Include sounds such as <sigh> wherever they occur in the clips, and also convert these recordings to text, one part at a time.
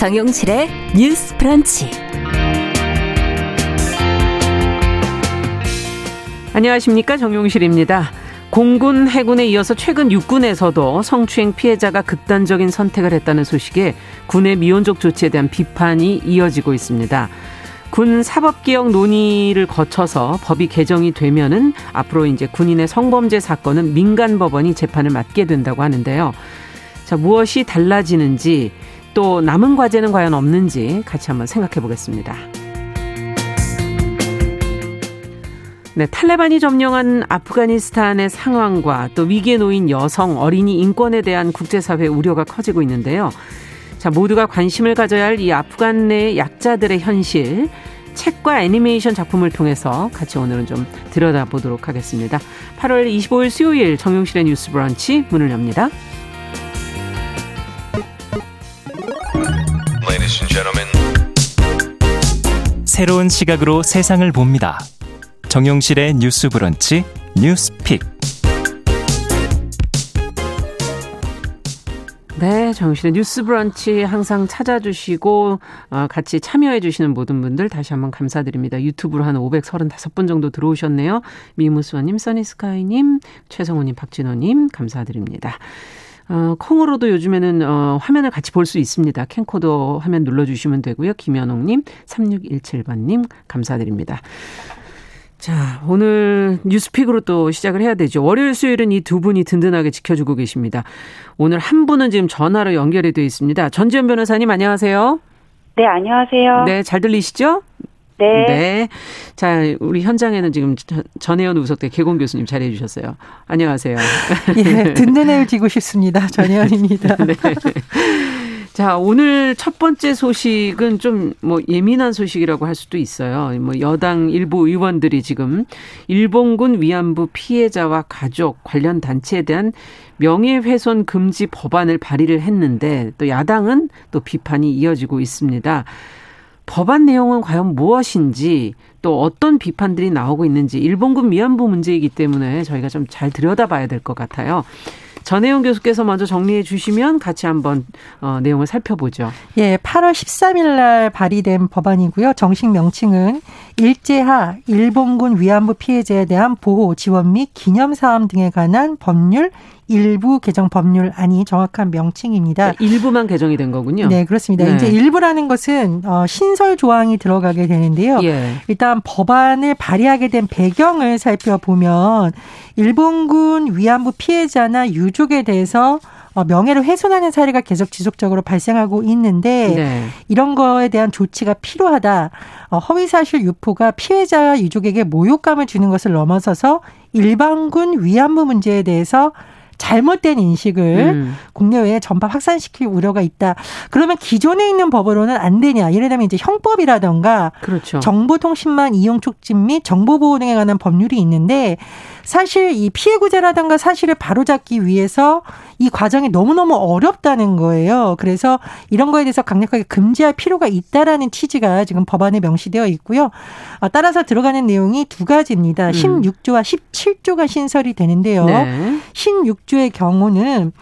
정용실의 뉴스 프런치. 안녕하십니까 정용실입니다. 공군 해군에 이어서 최근 육군에서도 성추행 피해자가 극단적인 선택을 했다는 소식에 군의 미온적 조치에 대한 비판이 이어지고 있습니다. 군 사법개혁 논의를 거쳐서 법이 개정이 되면은 앞으로 이제 군인의 성범죄 사건은 민간 법원이 재판을 맡게 된다고 하는데요. 자, 무엇이 달라지는지 또 남은 과제는 과연 없는지 같이 한번 생각해 보겠습니다. 네, 탈레반이 점령한 아프가니스탄의 상황과 또 위기에 놓인 여성, 어린이 인권에 대한 국제사회 우려가 커지고 있는데요. 자, 모두가 관심을 가져야 할 이 아프간 내 약자들의 현실, 책과 애니메이션 작품을 통해서 같이 오늘은 좀 들여다보도록 하겠습니다. 8월 25일 수요일 정용실의 뉴스 브런치 문을 엽니다. 새로운 시각으로 세상을 봅니다. 정용실의 뉴스 브런치 뉴스픽. 네, 정신의 뉴스 브런치 항상 찾아주시고 어, 같이 참여해주시는 모든 분들 다시 한번 감사드립니다. 유튜브로 한 535분 정도 들어오셨네요. 미무수아님, 써니스카이님, 최성호님, 박진호님 감사드립니다. 어, 콩으로도 요즘에는 어, 화면을 같이 볼 수 있습니다. 캠코더 화면 눌러주시면 되고요. 김현옥님, 3617번님 감사드립니다. 자, 오늘 뉴스픽으로 또 시작을 해야 되죠. 월요일, 수요일은 이 두 분이 든든하게 지켜주고 계십니다. 오늘 한 분은 지금 전화로 연결이 되어 있습니다. 전지현 변호사님, 안녕하세요. 네, 안녕하세요. 네, 잘 들리시죠? 네. 네. 자, 우리 현장에는 지금 전혜연 우석대 개공 교수님 자리해 주셨어요. 안녕하세요. <laughs> 예, 든든해를 지고 싶습니다. 전혜연입니다. <laughs> 네. 자, 오늘 첫 번째 소식은 좀 뭐 예민한 소식이라고 할 수도 있어요. 뭐 여당 일부 의원들이 지금 일본군 위안부 피해자와 가족 관련 단체에 대한 명예훼손 금지 법안을 발의를 했는데 또 야당은 또 비판이 이어지고 있습니다. 법안 내용은 과연 무엇인지 또 어떤 비판들이 나오고 있는지 일본군 위안부 문제이기 때문에 저희가 좀 잘 들여다봐야 될 것 같아요. 전혜영 교수께서 먼저 정리해 주시면 같이 한번 어, 내용을 살펴보죠. 예, 8월 13일 날 발의된 법안이고요. 정식 명칭은 일제하 일본군 위안부 피해자에 대한 보호, 지원 및 기념 사업 등에 관한 법률 일부 개정 법률안이 정확한 명칭입니다. 네, 일부만 개정이 된 거군요. 네, 그렇습니다. 네. 이제 일부라는 것은 어, 신설 조항이 들어가게 되는데요. 예. 일단 법안을 발의하게 된 배경을 살펴보면 일본군 위안부 피해자나 유족에 대해서 어, 명예를 훼손하는 사례가 계속 지속적으로 발생하고 있는데 네. 이런 거에 대한 조치가 필요하다. 어, 허위사실 유포가 피해자 유족에게 모욕감을 주는 것을 넘어서서 일반군 위안부 문제에 대해서 잘못된 인식을 음. 국내외에 전파 확산시킬 우려가 있다. 그러면 기존에 있는 법으로는 안 되냐? 예를 들면 이제 형법이라던가 그렇죠. 정보통신망 이용 촉진 및 정보보호 등에 관한 법률이 있는데 사실 이 피해 구제라든가 사실을 바로잡기 위해서 이 과정이 너무너무 어렵다는 거예요. 그래서 이런 거에 대해서 강력하게 금지할 필요가 있다라는 취지가 지금 법안에 명시되어 있고요. 아, 따라서 들어가는 내용이 두 가지입니다. 음. 16조와 17조가 신설이 되는데요. 네. 16조의 경우는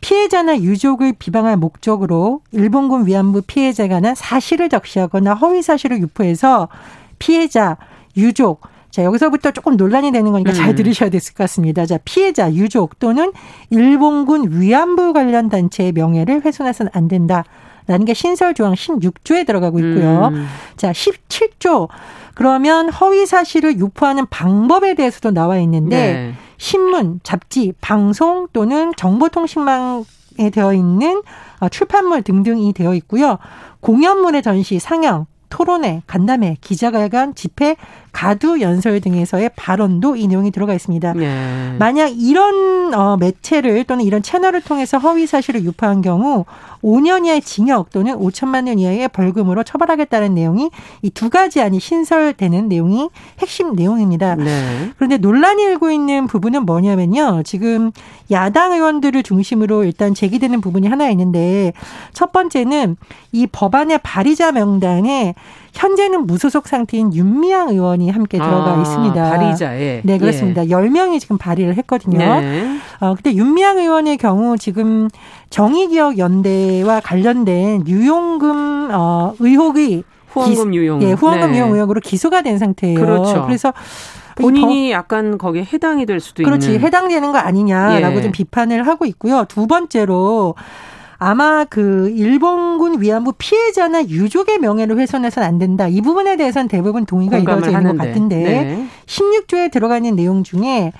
피해자나 유족을 비방할 목적으로 일본군 위안부 피해자에 관한 사실을 적시하거나 허위 사실을 유포해서 피해자, 유족, 자, 여기서부터 조금 논란이 되는 거니까 음. 잘 들으셔야 될것 같습니다. 자, 피해자, 유족 또는 일본군 위안부 관련 단체의 명예를 훼손해서는 안 된다. 라는 게 신설 조항 16조에 들어가고 있고요. 음. 자, 17조. 그러면 허위 사실을 유포하는 방법에 대해서도 나와 있는데 네. 신문, 잡지, 방송 또는 정보통신망 에 되어 있는 어, 출판물 등등이 되어 있고요. 공연물의 전시, 상영, 토론회, 간담회, 기자회견, 집회, 가두 연설 등에서의 발언도 이 내용이 들어가 있습니다. 네. 만약 이런 어, 매체를 또는 이런 채널을 통해서 허위 사실을 유포한 경우 5년 이하의 징역 또는 5천만 원 이하의 벌금으로 처벌하겠다는 내용이 이 두 가지 안이 신설되는 내용이 핵심 내용입니다. 네. 그런데 논란이 일고 있는 부분은 뭐냐면요. 지금 야당 의원들을 중심으로 일단 제기되는 부분이 하나 있는데 첫 번째는 이 법안의 발의자 명단에 현재는 무소속 상태인 윤미향 의원이 함께 들어가 아, 있습니다. 발의자에. 네, 그렇습니다. 예. 10명이 지금 발의를 했거든요. 네. 어, 근데 윤미향 의원의 경우 지금 정의기억연대와 관련된 유용금 어, 의혹이 후원금 유용. 예, 후원금 네. 유용 의혹으로 기소가 된 상태예요. 그렇죠. 그래서 본인이 약간 거기에 해당이 될 수도 그렇지, 있는. 그렇지. 해당되는 거 아니냐라고 예. 좀 비판을 하고 있고요. 두 번째로 아마 그 일본군 위안부 피해자나 유족의 명예를 훼손해서는 안 된다. 이 부분에 대해서는 대부분 동의가 이루어져 있는 것 같은데 네. 16조에 들어가 있는 내용 중에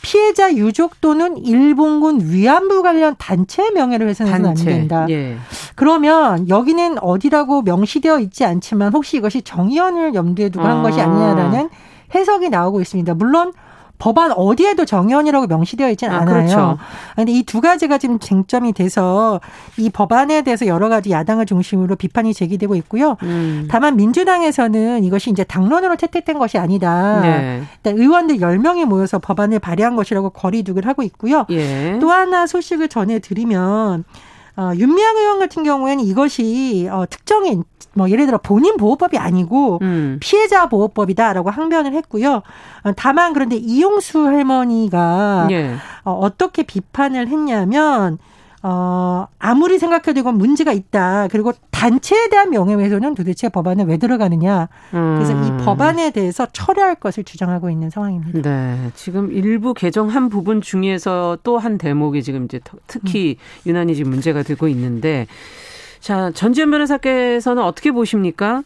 피해자 유족 또는 일본군 위안부 관련 단체 명예를 훼손해서는 단체. 안 된다. 예. 그러면 여기는 어디라고 명시되어 있지 않지만 혹시 이것이 정의원을 염두에 두고 아. 한 것이 아니냐라는 해석이 나오고 있습니다. 물론 법안 어디에도 정의원이라고 명시되어 있지는 아, 않아요. 그렇죠. 그런데 이 두 가지가 지금 쟁점이 돼서 이 법안에 대해서 여러 가지 야당을 중심으로 비판이 제기되고 있고요. 음. 다만 민주당에서는 이것이 이제 당론으로 채택된 것이 아니다. 네. 의원들 10명이 모여서 법안을 발의한 것이라고 거리두기를 하고 있고요. 예. 또 하나 소식을 전해드리면 어, 윤미향 의원 같은 경우에는 이것이 어, 특정인 뭐 예를 들어 본인 보호법이 아니고 음. 피해자 보호법이다라고 항변을 했고요. 어, 다만 그런데 이용수 할머니가 예. 어, 어떻게 비판을 했냐면 어, 아무리 생각해도 이건 문제가 있다. 그리고 단체에 대한 명예훼손은 도대체 법안에 왜 들어가느냐. 그래서 음. 이 법안에 대해서 철회할 것을 주장하고 있는 상황입니다. 네. 지금 일부 개정한 부분 중에서 또 한 대목이 지금 이제 특히 음. 유난히 지금 문제가 되고 있는데 자, 전지현 변호사께서는 어떻게 보십니까?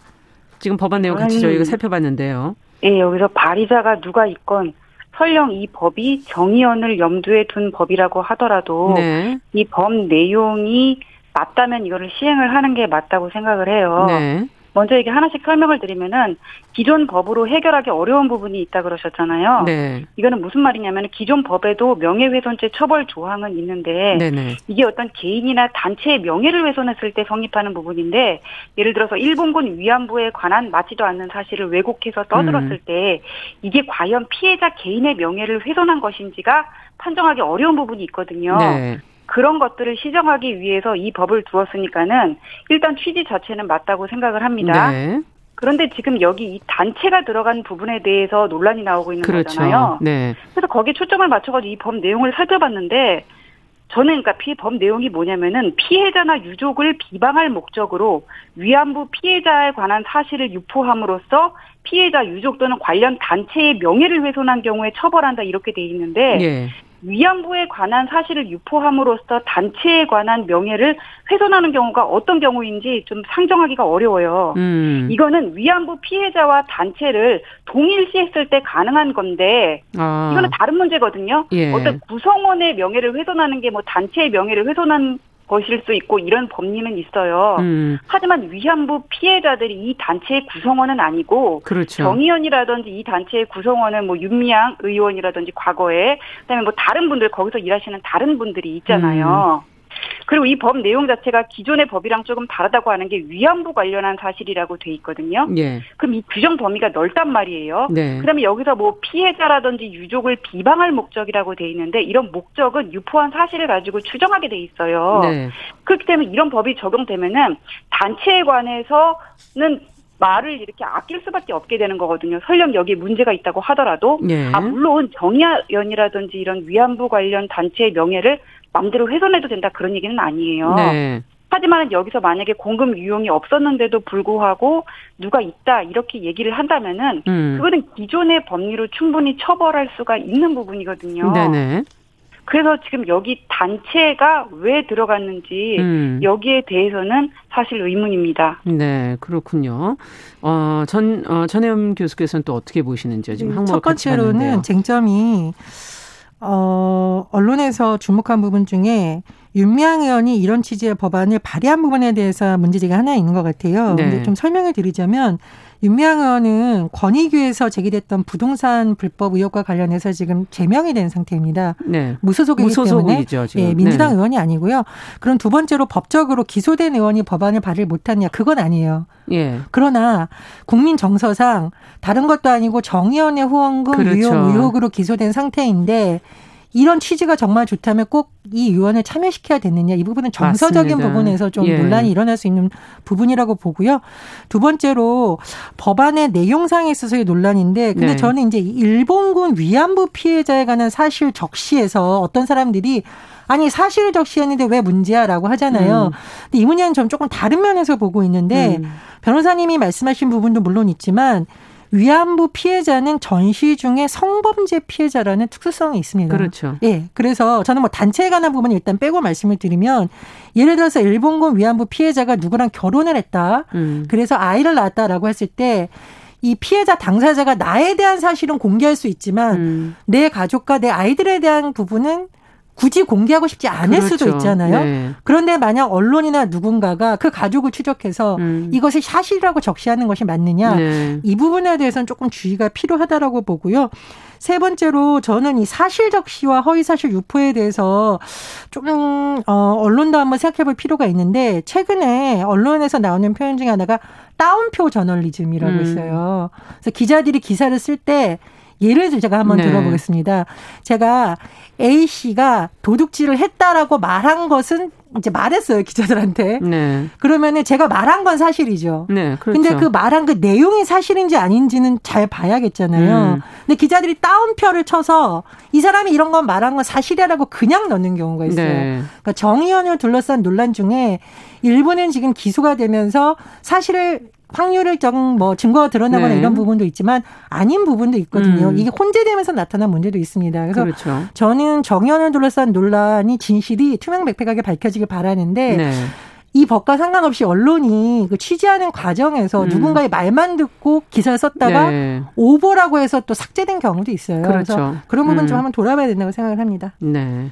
지금 법안 내용 같이 저희가 살펴봤는데요. 예, 여기서 발의자가 누가 있건 설령 이 법이 정의연을 염두에 둔 법이라고 하더라도 네. 이법 내용이 맞다면 이거를 시행을 하는 게 맞다고 생각을 해요. 네. 먼저 이게 하나씩 설명을 드리면은 기존 법으로 해결하기 어려운 부분이 있다 그러셨잖아요. 네. 이거는 무슨 말이냐면 기존 법에도 명예훼손죄 처벌 조항은 있는데 네네. 이게 어떤 개인이나 단체의 명예를 훼손했을 때 성립하는 부분인데 예를 들어서 일본군 위안부에 관한 맞지도 않는 사실을 왜곡해서 떠들었을 음. 때 이게 과연 피해자 개인의 명예를 훼손한 것인지가 판정하기 어려운 부분이 있거든요. 네. 그런 것들을 시정하기 위해서 이 법을 두었으니까는 일단 취지 자체는 맞다고 생각을 합니다. 네. 그런데 지금 여기 이 단체가 들어간 부분에 대해서 논란이 나오고 있는 그렇죠. 거잖아요. 네. 그래서 거기에 초점을 맞춰가지고 이 법 내용을 살펴봤는데 저는 그러니까 피, 법 내용이 뭐냐면은 피해자나 유족을 비방할 목적으로 위안부 피해자에 관한 사실을 유포함으로써 피해자 유족 또는 관련 단체의 명예를 훼손한 경우에 처벌한다 이렇게 돼 있는데 예. 위안부에 관한 사실을 유포함으로써 단체에 관한 명예를 훼손하는 경우가 어떤 경우인지 좀 상정하기가 어려워요. 음. 이거는 위안부 피해자와 단체를 동일시했을 때 가능한 건데 아. 이거는 다른 문제거든요. 예. 어떤 구성원의 명예를 훼손하는 게 뭐 단체의 명예를 훼손한 것일 수 있고 이런 법리는 있어요. 음. 하지만 위안부 피해자들이 이 단체의 구성원은 아니고 그렇죠. 정의원이라든지 이 단체의 구성원은 뭐 윤미향 의원이라든지 과거에 그다음에 뭐 다른 분들 거기서 일하시는 다른 분들이 있잖아요. 음. 그리고 이 법 내용 자체가 기존의 법이랑 조금 다르다고 하는 게 위안부 관련한 사실이라고 돼 있거든요. 예. 그럼 이 규정 범위가 넓단 말이에요. 네. 그다음에 여기서 뭐 피해자라든지 유족을 비방할 목적이라고 돼 있는데 이런 목적은 유포한 사실을 가지고 추정하게 돼 있어요. 네. 그렇기 때문에 이런 법이 적용되면은 단체에 관해서는 말을 이렇게 아낄 수밖에 없게 되는 거거든요. 설령 여기에 문제가 있다고 하더라도 네. 아 물론 정의연이라든지 이런 위안부 관련 단체의 명예를 마음대로 훼손해도 된다 그런 얘기는 아니에요. 네. 하지만 여기서 만약에 공금 유용이 없었는데도 불구하고 누가 있다 이렇게 얘기를 한다면은 음. 그거는 기존의 법리로 충분히 처벌할 수가 있는 부분이거든요. 네네. 그래서 지금 여기 단체가 왜 들어갔는지 음. 여기에 대해서는 사실 의문입니다. 네, 그렇군요. 어, 전 어, 전혜연 교수께서는 또 어떻게 보시는지요? 지금 항목 첫 번째로는 쟁점이 어, 언론에서 주목한 부분 중에 윤미향 의원이 이런 취지의 법안을 발의한 부분에 대해서 문제제기가 하나 있는 것 같아요. 네. 근데 좀 설명을 드리자면 윤미향 의원은 권익위에서 제기됐던 부동산 불법 의혹과 관련해서 지금 제명이 된 상태입니다. 네. 무소속이기 무소속이죠, 때문에 예, 민주당 네. 의원이 아니고요. 그럼 두 번째로 법적으로 기소된 의원이 법안을 발의 못하냐 그건 아니에요. 예. 그러나 국민 정서상 다른 것도 아니고 정의원의 후원금 그렇죠. 유용 의혹으로 기소된 상태인데 이런 취지가 정말 좋다면 꼭이 의원을 참여시켜야 되느냐 이 부분은 정서적인 맞습니다. 부분에서 좀 예. 논란이 일어날 수 있는 부분이라고 보고요. 두 번째로 법안의 내용상에 있어서의 논란인데 근데 네. 저는 이제 일본군 위안부 피해자에 관한 사실 적시에서 어떤 사람들이 아니 사실 적시했는데 왜 문제야라고 하잖아요. 음. 근데 이 문제는 좀 조금 다른 면에서 보고 있는데 음. 변호사님이 말씀하신 부분도 물론 있지만 위안부 피해자는 전시 중에 성범죄 피해자라는 특수성이 있습니다. 그렇죠. 예. 그래서 저는 뭐 단체에 관한 부분은 일단 빼고 말씀을 드리면 예를 들어서 일본군 위안부 피해자가 누구랑 결혼을 했다. 음. 그래서 아이를 낳았다라고 했을 때 이 피해자 당사자가 나에 대한 사실은 공개할 수 있지만 음. 내 가족과 내 아이들에 대한 부분은 굳이 공개하고 싶지 않을 그렇죠. 수도 있잖아요. 네. 그런데 만약 언론이나 누군가가 그 가족을 추적해서 음. 이것을 사실이라고 적시하는 것이 맞느냐 네. 이 부분에 대해서는 조금 주의가 필요하다라고 보고요. 세 번째로 저는 이 사실 적시와 허위 사실 유포에 대해서 좀 어, 언론도 한번 생각해 볼 필요가 있는데 최근에 언론에서 나오는 표현 중에 하나가 따옴표 저널리즘이라고 음. 있어요. 그래서 기자들이 기사를 쓸때 예를 들어 제가 한번 네. 들어보겠습니다. 제가 A 씨가 도둑질을 했다라고 말한 것은 이제 말했어요 기자들한테. 네. 그러면은 제가 말한 건 사실이죠. 네, 그렇죠. 근데 그 말한 그 내용이 사실인지 아닌지는 잘 봐야겠잖아요. 음. 근데 기자들이 따옴표를 쳐서 이 사람이 이런 건 말한 건 사실이라고 그냥 넣는 경우가 있어요. 네. 그러니까 정의원을 둘러싼 논란 중에 일부는 지금 기소가 되면서 사실을 확률을 정뭐 증거가 드러나거나 네. 이런 부분도 있지만 아닌 부분도 있거든요. 음. 이게 혼재되면서 나타난 문제도 있습니다. 그래서 그렇죠. 저는 정연을 둘러싼 논란이 진실이 투명백백하게 밝혀지길 바라는데 네. 이 법과 상관없이 언론이 그 취재하는 과정에서 음. 누군가의 말만 듣고 기사를 썼다가 네. 오보라고 해서 또 삭제된 경우도 있어요. 그렇죠. 그래서 그런 부분 음. 좀 한번 돌아봐야 된다고 생각을 합니다. 네.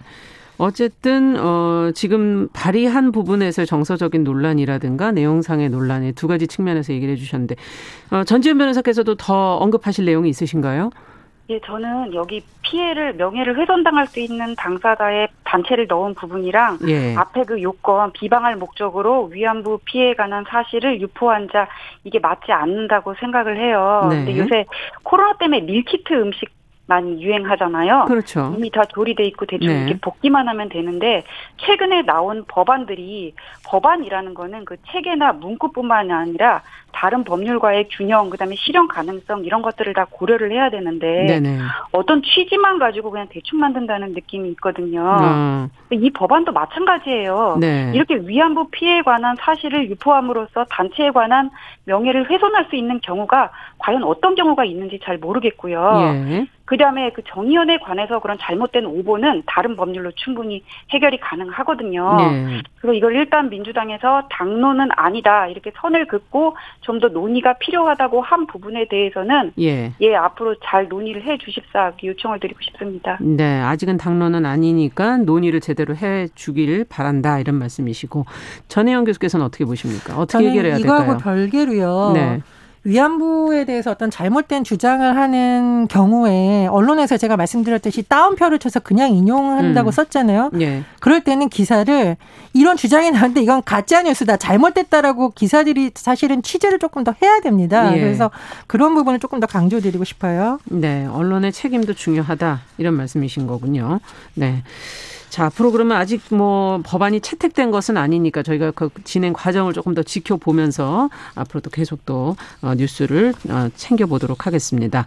어쨌든 어 지금 발의한 부분에서 정서적인 논란이라든가 내용상의 논란의 두 가지 측면에서 얘기를 해주셨는데 어, 전지현 변호사께서도 더 언급하실 내용이 있으신가요? 예, 저는 여기 피해를 명예를 훼손당할 수 있는 당사자의 단체를 넣은 부분이랑 예. 앞에 그 요건 비방할 목적으로 위안부 피해에 관한 사실을 유포한 자 이게 맞지 않는다고 생각을 해요. 네. 근데 요새 코로나 때문에 밀키트 음식 많이 유행하잖아요. 그렇죠. 이미 다 조리돼 있고 대충 네. 이렇게 볶기만 하면 되는데 최근에 나온 법안들이 법안이라는 거는 그 체계나 문구뿐만 아니라 다른 법률과의 균형, 그다음에 실현 가능성 이런 것들을 다 고려를 해야 되는데 네네. 어떤 취지만 가지고 그냥 대충 만든다는 느낌이 있거든요. 음. 이 법안도 마찬가지예요. 네. 이렇게 위안부 피해에 관한 사실을 유포함으로써 단체에 관한 명예를 훼손할 수 있는 경우가 과연 어떤 경우가 있는지 잘 모르겠고요. 예. 그다음에 그 정의연에 관해서 그런 잘못된 오보는 다른 법률로 충분히 해결이 가능하거든요. 네. 그래서 이걸 일단 민주당에서 당론은 아니다 이렇게 선을 긋고 좀 더 논의가 필요하다고 한 부분에 대해서는 예. 예 앞으로 잘 논의를 해 주십사 요청을 드리고 싶습니다. 네, 아직은 당론은 아니니까 논의를 제대로 해 주길 바란다 이런 말씀이시고 전혜영 교수께서는 어떻게 보십니까? 어떻게 해결해야 될까요? 이거하고 별개로요. 네. 위안부에 대해서 어떤 잘못된 주장을 하는 경우에 언론에서 제가 말씀드렸듯이 따옴표를 쳐서 그냥 인용한다고 음. 썼잖아요. 예. 그럴 때는 기사를 이런 주장이 나왔는데 이건 가짜 뉴스다 잘못됐다라고 기사들이 사실은 취재를 조금 더 해야 됩니다. 예. 그래서 그런 부분을 조금 더 강조드리고 싶어요. 네, 언론의 책임도 중요하다 이런 말씀이신 거군요. 네. 자, 그러면 아직 뭐 법안이 채택된 것은 아니니까 저희가 그 진행 과정을 조금 더 지켜보면서 앞으로도 계속 또 어, 뉴스를 어, 챙겨보도록 하겠습니다.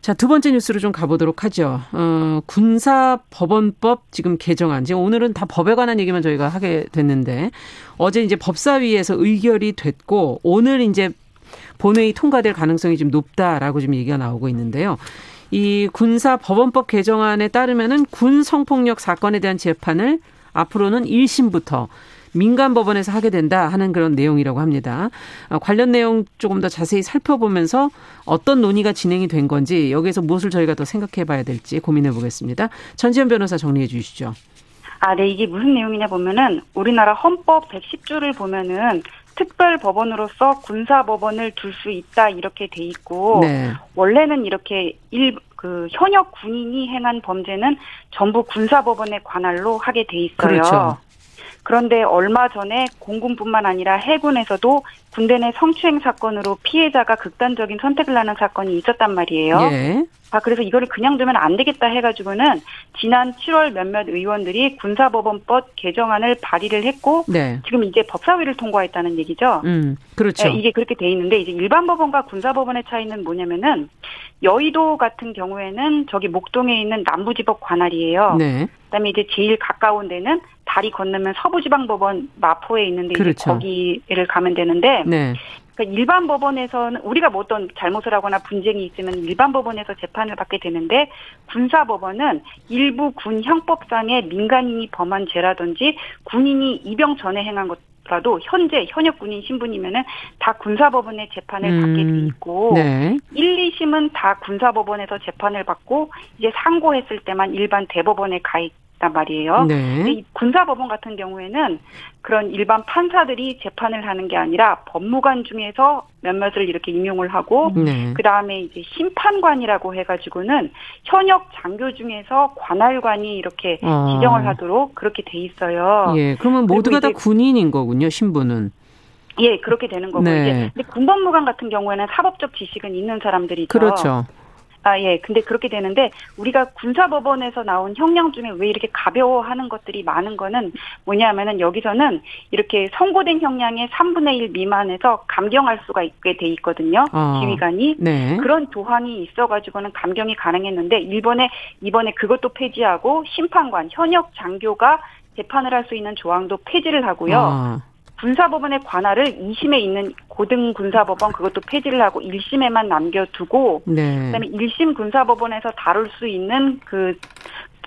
자, 두 번째 뉴스로 좀 가보도록 하죠. 어, 군사법원법 지금 개정안. 지금 오늘은 다 법에 관한 얘기만 저희가 하게 됐는데 어제 이제 법사위에서 의결이 됐고 오늘 이제 본회의 통과될 가능성이 좀 높다라고 지금 얘기가 나오고 있는데요. 이 군사 법원법 개정안에 따르면은 군 성폭력 사건에 대한 재판을 앞으로는 1심부터 민간 법원에서 하게 된다 하는 그런 내용이라고 합니다. 어, 관련 내용 조금 더 자세히 살펴보면서 어떤 논의가 진행이 된 건지 여기에서 무엇을 저희가 더 생각해 봐야 될지 고민해 보겠습니다. 전지현 변호사 정리해 주시죠. 아, 네, 이게 무슨 내용이냐 보면은 우리나라 헌법 110조를 보면은 특별 법원으로서 군사 법원을 둘 수 있다 이렇게 돼 있고 네. 원래는 이렇게 일 그 현역 군인이 행한 범죄는 전부 군사 법원의 관할로 하게 돼 있어요. 그렇죠. 그런데 얼마 전에 공군뿐만 아니라 해군에서도 군대 내 성추행 사건으로 피해자가 극단적인 선택을 하는 사건이 있었단 말이에요. 예. 아, 그래서 이거를 그냥 두면 안 되겠다 해가지고는 지난 7월 몇몇 의원들이 군사법원법 개정안을 발의를 했고 네. 지금 이제 법사위를 통과했다는 얘기죠. 음, 그렇죠. 네, 이게 그렇게 돼 있는데 이제 일반 법원과 군사법원의 차이는 뭐냐면은 여의도 같은 경우에는 저기 목동에 있는 남부지법 관할이에요. 네. 그다음에 이제 제일 가까운 데는 다리 건너면 서부지방법원 마포에 있는데 그렇죠. 거기를 가면 되는데 네. 그러니까 일반 법원에서는 우리가 뭐 어떤 잘못을 하거나 분쟁이 있으면 일반 법원에서 재판을 받게 되는데 군사 법원은 일부 군 형법상의 민간인이 범한 죄라든지 군인이 입영 전에 행한 것 라도 현재 현역 군인 신분이면은 다 군사법원의 재판을 음, 받게 돼 있고 네. 1, 2심은 다 군사법원에서 재판을 받고 이제 상고했을 때만 일반 대법원에 가 있단 말이에요. 네. 군사법원 같은 경우에는 그런 일반 판사들이 재판을 하는 게 아니라 법무관 중에서 몇몇을 이렇게 임용을 하고 네. 그 다음에 이제 심판관이라고 해 가지고는 현역 장교 중에서 관할관이 이렇게 어. 지정을 하도록 그렇게 돼 있어요. 예, 그러면 모두가 다 군인인 거군요, 신분은. 예, 그렇게 되는 거고 네. 이제 근데 군법무관 같은 경우에는 사법적 지식은 있는 사람들이죠. 그렇죠. 아, 예. 근데 그렇게 되는데 우리가 군사법원에서 나온 형량 중에 왜 이렇게 가벼워하는 것들이 많은 거는 뭐냐면은 여기서는 이렇게 선고된 형량의 3분의 1 미만에서 감경할 수가 있게 돼 있거든요. 어. 지휘관이. 네. 그런 조항이 있어가지고는 감경이 가능했는데 일본에 이번에 그것도 폐지하고 심판관, 현역 장교가 재판을 할 수 있는 조항도 폐지를 하고요. 어. 군사법원의 관할을 2심에 있는 고등군사법원 그것도 폐지를 하고 1심에만 남겨두고 네. 그다음에 1심 군사법원에서 다룰 수 있는 그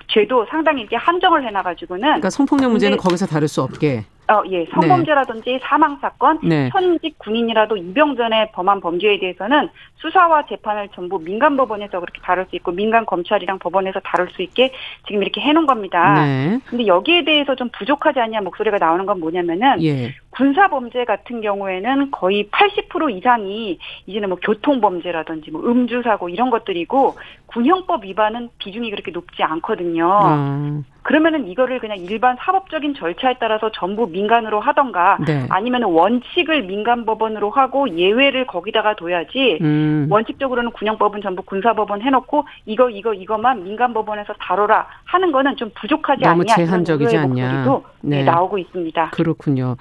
죄도 상당히 이렇게 한정을 해놔가지고는 그러니까 성폭력 문제는 거기서 다룰 수 없게 어, 예. 성범죄라든지 네. 사망 사건, 네. 현직 군인이라도 입영 전에 범한 범죄에 대해서는 수사와 재판을 전부 민간 법원에서 그렇게 다룰 수 있고 민간 검찰이랑 법원에서 다룰 수 있게 지금 이렇게 해놓은 겁니다. 네. 근데 여기에 대해서 좀 부족하지 않냐 목소리가 나오는 건 뭐냐면은 예. 군사 범죄 같은 경우에는 거의 80% 이상이 이제는 뭐 교통 범죄라든지 뭐 음주 사고 이런 것들이고 군형법 위반은 비중이 그렇게 높지 않거든요. 음. 그러면은 이거를 그냥 일반 사법적인 절차에 따라서 전부 민간으로 하던가 네. 아니면 원칙을 민간 법원으로 하고 예외를 거기다가 둬야지 음. 원칙적으로는 군형법은 전부 군사법원 해놓고 이거 이거 이것만 민간 법원에서 다뤄라 하는 거는 좀 부족하지 너무 않냐 제한적이지 않냐 네. 네. 나오고 있습니다. 그렇군요.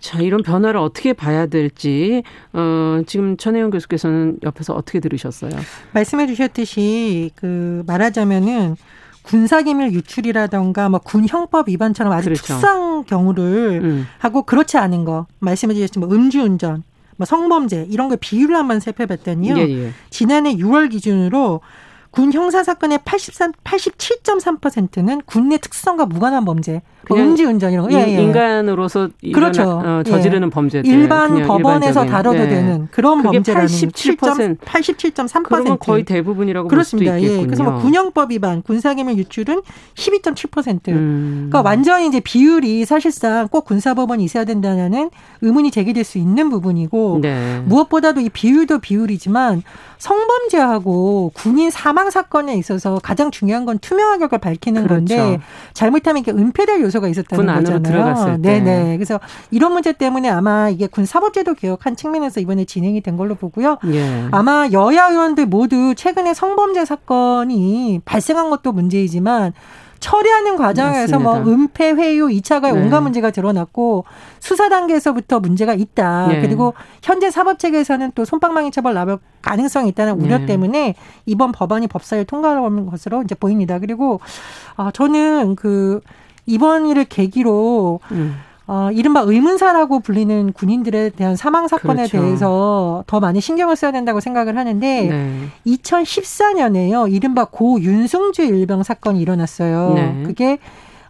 자 이런 변화를 어떻게 봐야 될지 어, 지금 천혜영 교수께서는 옆에서 어떻게 들으셨어요? 말씀해 주셨듯이 그 말하자면은 군사기밀 유출이라던가 뭐 군형법 위반처럼 아주 그렇죠. 특수한 경우를 음. 하고 그렇지 않은 거 말씀해 주셨지만 뭐 음주운전, 뭐 성범죄 이런 거 비율을 한번 살펴봤더니요. 예, 예. 지난해 6월 기준으로 군 형사 사건의 83, 87.3%는 군내 특성과 무관한 범죄, 음주운전 이런 거. 예, 예. 인간으로서 그렇죠. 어, 저지르는 예. 범죄들 일반 법원에서 다뤄도 네. 되는 그런 범죄라는 87.3%. 87.3%. 그러면 거의 대부분이라고 그렇습니다. 볼 수도 있겠군요. 예. 그래서 뭐 군형법 위반, 군사기밀 유출은 12.7%. 음. 그러니까 완전히 이제 비율이 사실상 꼭 군사법원이 있어야 된다는 의문이 제기될 수 있는 부분이고 네. 무엇보다도 이 비율도 비율이지만 성범죄하고 군인 사망 사건에 있어서 가장 중요한 건 투명하게 그걸 밝히는 그렇죠. 건데 잘못하면 이게 은폐될 요소가 있었다는 군 거잖아요. 들어갔을 때. 네네. 그래서 이런 문제 때문에 아마 이게 군 사법제도 개혁한 측면에서 이번에 진행이 된 걸로 보고요. 예. 아마 여야 의원들 모두 최근에 성범죄 사건이 발생한 것도 문제이지만 처리하는 과정에서 뭐 맞습니다. 뭐 은폐 회유 2차 가의 네. 온갖 문제가 드러났고 수사 단계에서부터 문제가 있다. 네. 그리고 현재 사법 체계에서는 또 손방망이 처벌 나올 가능성이 있다는 우려 네. 때문에 이번 법안이 법사위를 통과하는 것으로 이제 보입니다. 그리고 아 저는 그 이번 일을 계기로 음. 어, 이른바 의문사라고 불리는 군인들에 대한 사망 사건에 그렇죠. 대해서 더 많이 신경을 써야 된다고 생각을 하는데 네. 2014년에요. 이른바 고 윤승주 일병 사건이 일어났어요. 네. 그게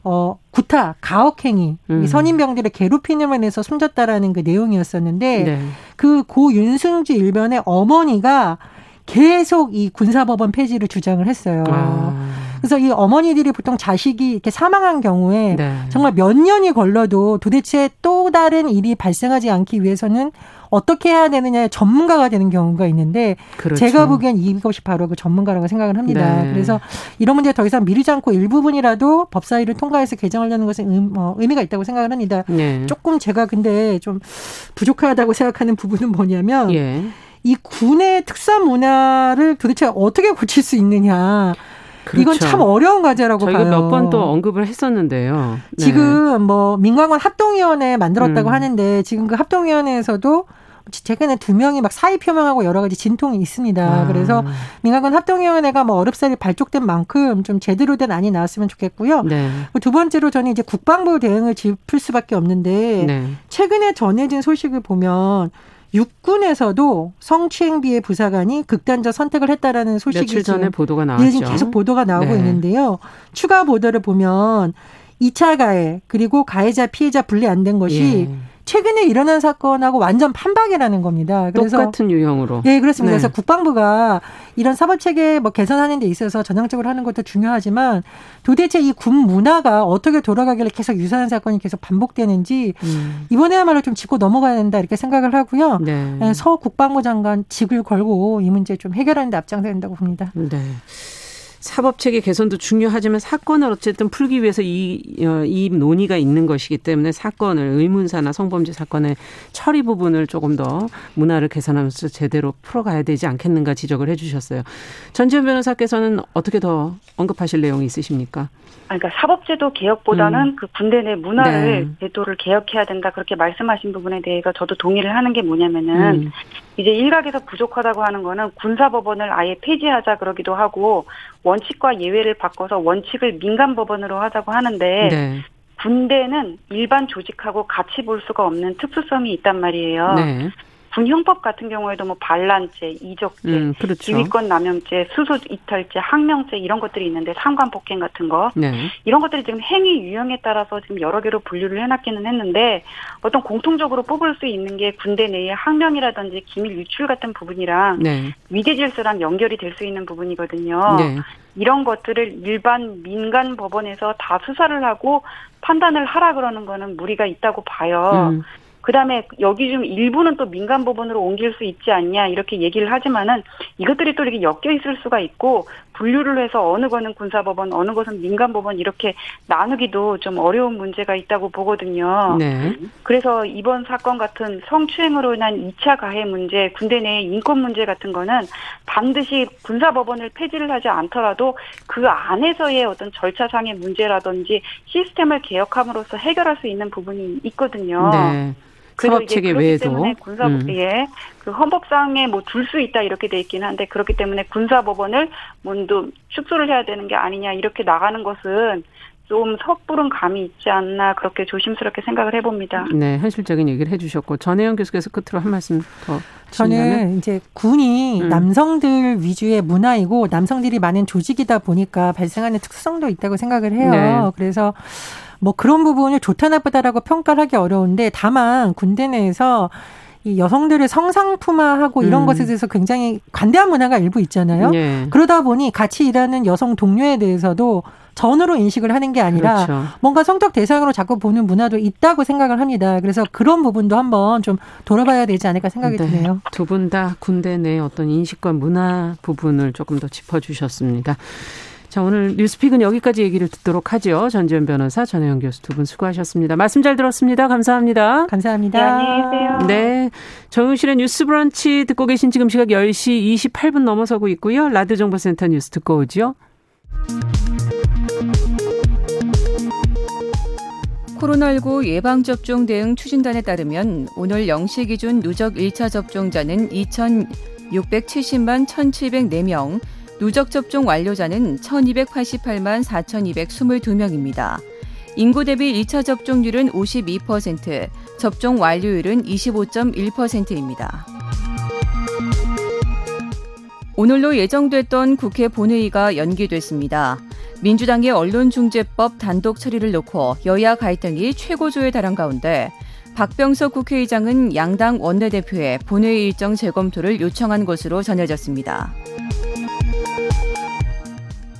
어, 구타, 가혹행위, 음. 선임병들의 괴롭힘을 인해서 숨졌다라는 그 내용이었었는데 네. 그고 윤승주 일병의 어머니가 계속 이 군사법원 폐지를 주장을 했어요. 아. 그래서 이 어머니들이 보통 자식이 이렇게 사망한 경우에 네. 정말 몇 년이 걸려도 도대체 또 다른 일이 발생하지 않기 위해서는 어떻게 해야 되느냐의 전문가가 되는 경우가 있는데 그렇죠. 제가 보기엔 이것이 바로 그 전문가라고 생각을 합니다. 네. 그래서 이런 문제 더 이상 미루지 않고 일부분이라도 법사위를 통과해서 개정하려는 것은 의, 어, 의미가 있다고 생각을 합니다. 네. 조금 제가 근데 좀 부족하다고 생각하는 부분은 뭐냐면 예. 이 군의 특사 문화를 도대체 어떻게 고칠 수 있느냐. 그렇죠. 이건 참 어려운 과제라고 저희가 봐요. 몇 번 또 언급을 했었는데요. 네. 지금 뭐 민관원 합동위원회 만들었다고 음. 하는데 지금 그 합동위원회에서도 최근에 두 명이 막 사의 표명하고 여러 가지 진통이 있습니다. 아. 그래서 민간군 합동위원회가 뭐 어렵사리 발족된 만큼 좀 제대로 된 안이 나왔으면 좋겠고요. 네. 두 번째로 저는 이제 국방부 대응을 짚을 수밖에 없는데 네. 최근에 전해진 소식을 보면 육군에서도 성추행비의 부사관이 극단적 선택을 했다라는 소식이 며칠 전에 보도가 나왔죠. 예, 지금 계속 보도가 나오고 네. 있는데요. 추가 보도를 보면 2차 가해 그리고 가해자 피해자 분리 안 된 것이 예. 최근에 일어난 사건하고 완전 판박이라는 겁니다. 그래서 똑같은 유형으로. 네, 그렇습니다. 네. 그래서 국방부가 이런 사법 체계 뭐 개선하는 데 있어서 전향적으로 하는 것도 중요하지만 도대체 이 군 문화가 어떻게 돌아가길래 계속 유사한 사건이 계속 반복되는지 음. 이번에야말로 좀 짚고 넘어가야 된다 이렇게 생각을 하고요. 네. 네서 국방부 장관 직을 걸고 이 문제 좀 해결하는 데 앞장서야 된다고 봅니다. 네. 사법체계 개선도 중요하지만 사건을 어쨌든 풀기 위해서 이, 어, 이 논의가 있는 것이기 때문에 사건을 의문사나 성범죄 사건의 처리 부분을 조금 더 문화를 개선하면서 제대로 풀어가야 되지 않겠는가 지적을 해주셨어요. 전지현 변호사께서는 어떻게 더 언급하실 내용이 있으십니까? 그러니까 사법제도 개혁보다는 음. 그 군대 내 문화를 네. 제도를 개혁해야 된다 그렇게 말씀하신 부분에 대해서 저도 동의를 하는 게 뭐냐면은 음. 이제 일각에서 부족하다고 하는 거는 군사법원을 아예 폐지하자 그러기도 하고 원칙과 예외를 바꿔서 원칙을 민간법원으로 하자고 하는데 네. 군대는 일반 조직하고 같이 볼 수가 없는 특수성이 있단 말이에요. 네. 군형법 같은 경우에도 뭐 반란죄, 이적죄, 음, 그렇죠. 지휘권 남용죄, 수소 이탈죄, 항명죄 이런 것들이 있는데 상관 폭행 같은 거 네. 이런 것들이 지금 행위 유형에 따라서 지금 여러 개로 분류를 해놨기는 했는데 어떤 공통적으로 뽑을 수 있는 게 군대 내의 항명이라든지 기밀 유출 같은 부분이랑 네. 위계 질서랑 연결이 될 수 있는 부분이거든요. 네. 이런 것들을 일반 민간 법원에서 다 수사를 하고 판단을 하라 그러는 거는 무리가 있다고 봐요. 음. 그다음에 여기 좀 일부는 또 민간 법원으로 옮길 수 있지 않냐 이렇게 얘기를 하지만은 이것들이 또 이렇게 엮여 있을 수가 있고 분류를 해서 어느 것은 군사법원, 어느 것은 민간법원 이렇게 나누기도 좀 어려운 문제가 있다고 보거든요. 네. 그래서 이번 사건 같은 성추행으로 인한 2차 가해 문제, 군대 내 인권 문제 같은 거는 반드시 군사법원을 폐지를 하지 않더라도 그 안에서의 어떤 절차상의 문제라든지 시스템을 개혁함으로써 해결할 수 있는 부분이 있거든요. 네. 사법체계 외에도 군사 음. 예, 그 헌법상에 뭐 둘 수 있다 이렇게 돼 있긴 한데 그렇기 때문에 군사법원을 먼저 축소를 해야 되는 게 아니냐 이렇게 나가는 것은 좀 섣부른 감이 있지 않나 그렇게 조심스럽게 생각을 해봅니다. 네, 현실적인 얘기를 해주셨고 전혜영 교수께서 끝으로 한 말씀 더. 저는 이제 군이 음. 남성들 위주의 문화이고 남성들이 많은 조직이다 보니까 발생하는 특성도 있다고 생각을 해요. 네. 그래서 뭐 그런 부분을 좋다 나쁘다라고 평가를 하기 어려운데 다만 군대 내에서 이 여성들을 성상품화하고 이런 음. 것에 대해서 굉장히 관대한 문화가 일부 있잖아요. 네. 그러다 보니 같이 일하는 여성 동료에 대해서도 전으로 인식을 하는 게 아니라 그렇죠. 뭔가 성적 대상으로 자꾸 보는 문화도 있다고 생각을 합니다. 그래서 그런 부분도 한번 좀 돌아봐야 되지 않을까 생각이 네. 드네요. 두 분 다 군대 내 어떤 인식과 문화 부분을 조금 더 짚어주셨습니다. 자, 오늘 뉴스픽은 여기까지 얘기를 듣도록 하죠. 전지현 변호사, 전혜영 교수 두 분 수고하셨습니다. 말씀 잘 들었습니다. 감사합니다. 감사합니다. 네, 안녕히 계세요. 네. 정용실의 뉴스 브런치 듣고 계신 지금 시각 10시 28분 넘어서고 있고요. 라디오 정보센터 뉴스 듣고 오죠. 코로나19 예방접종 대응 추진단에 따르면 오늘 0시 기준 누적 1차 접종자는 2,670만 1,704명, 누적 접종 완료자는 1288만 4222명입니다. 인구 대비 2차 접종률은 52%, 접종 완료율은 25.1%입니다. 오늘로 예정됐던 국회 본회의가 연기됐습니다. 민주당의 언론중재법 단독 처리를 놓고 여야 갈등이 최고조에 달한 가운데 박병석 국회의장은 양당 원내대표에 본회의 일정 재검토를 요청한 것으로 전해졌습니다.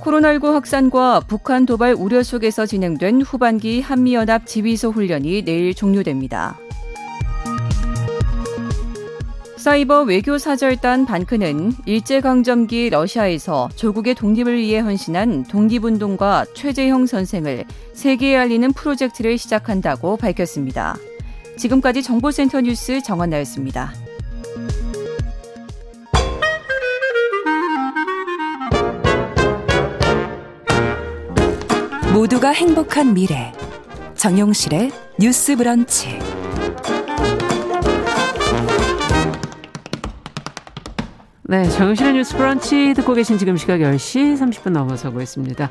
코로나19 확산과 북한 도발 우려 속에서 진행된 후반기 한미연합 지휘소 훈련이 내일 종료됩니다. 사이버 외교 사절단 반크는 일제강점기 러시아에서 조국의 독립을 위해 헌신한 독립운동가 최재형 선생을 세계에 알리는 프로젝트를 시작한다고 밝혔습니다. 지금까지 정보센터 뉴스 정원나였습니다. 모두가 행복한 미래 정용실의 뉴스 브런치 네, 정용실의 뉴스 브런치 듣고 계신 지금 시각 10시 30분 넘어서고 있습니다.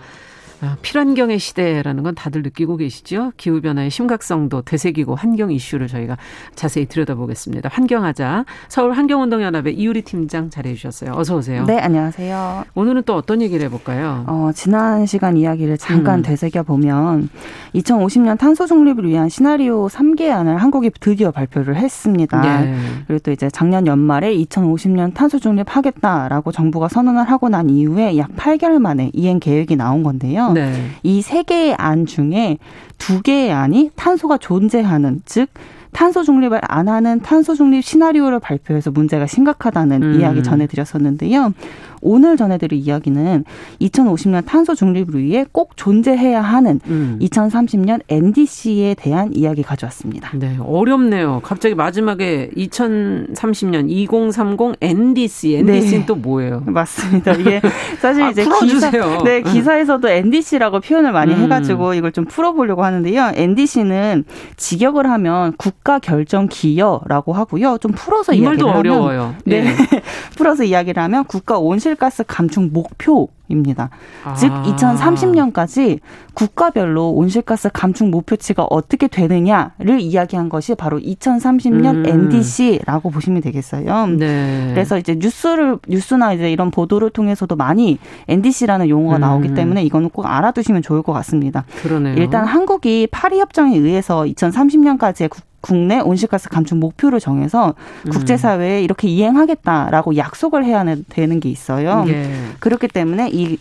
아, 필환경의 시대라는 건 다들 느끼고 계시죠? 기후변화의 심각성도 되새기고 환경 이슈를 저희가 자세히 들여다보겠습니다. 환경하자 서울 환경운동연합의 이유리 팀장 자리해 주셨어요. 어서 오세요. 네, 안녕하세요. 오늘은 또 어떤 얘기를 해볼까요? 어, 지난 시간 이야기를 잠깐 음. 되새겨 보면 2050년 탄소 중립을 위한 시나리오 3개안을 한국이 드디어 발표를 했습니다. 네. 그리고 또 이제 작년 연말에 2050년 탄소 중립하겠다라고 정부가 선언을 하고 난 이후에 약 8개월 만에 이행 계획이 나온 건데요. 네. 이세 개의 안 중에 두 개의 안이 탄소가 존재하는 즉 탄소 중립을 안 하는 탄소 중립 시나리오를 발표해서 문제가 심각하다는 음. 이야기 전해드렸었는데요. 오늘 전해드릴 이야기는 2050년 탄소 중립을 위해 꼭 존재해야 하는 음. 2030년 NDC에 대한 이야기 가져왔습니다. 네, 어렵네요. 갑자기 마지막에 2030년 2030 NDC, NDC는 네. 또 뭐예요? 맞습니다. 이게 <laughs> 사실 아, 이제 기사, 네, 기사에서도 NDC라고 표현을 많이 음. 해가지고 이걸 좀 풀어보려고 하는데요. NDC는 직역을 하면 국 가 결정 기여라고 하고요. 좀 풀어서 이 말도 하면, 어려워요. 네, 네. <laughs> 풀어서 이야기를 하면 국가 온실 온실가스 감축 목표 입니다. 아. 즉 2030년까지 국가별로 온실가스 감축 목표치가 어떻게 되느냐를 이야기한 것이 바로 2030년 음. NDC라고 보시면 되겠어요. 네. 그래서 이제 뉴스를 뉴스나 이제 이런 보도를 통해서도 많이 NDC라는 용어가 음. 나오기 때문에 이거는 꼭 알아두시면 좋을 것 같습니다. 그러네요. 일단 한국이 파리 협정에 의해서 2030년까지의 국 국내 온실가스 감축 목표를 정해서 음. 국제사회에 이렇게 이행하겠다라고 약속을 해야 되는 게 있어요. 예. 그렇기 때문에 이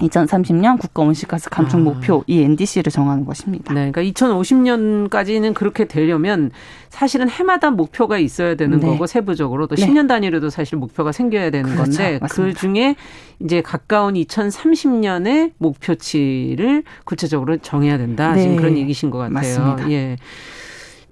2030년 국가 온실가스 감축 아. 목표 이 NDC를 정하는 것입니다. 네, 그러니까 2050년까지는 그렇게 되려면 사실은 해마다 목표가 있어야 되는 네. 거고 세부적으로 또 네. 10년 단위로도 사실 목표가 생겨야 되는 그렇죠. 건데 맞습니다. 그 중에 이제 가까운 2030년의 목표치를 구체적으로 정해야 된다. 네. 지금 그런 얘기신 것 같아요. 맞습니다. 예.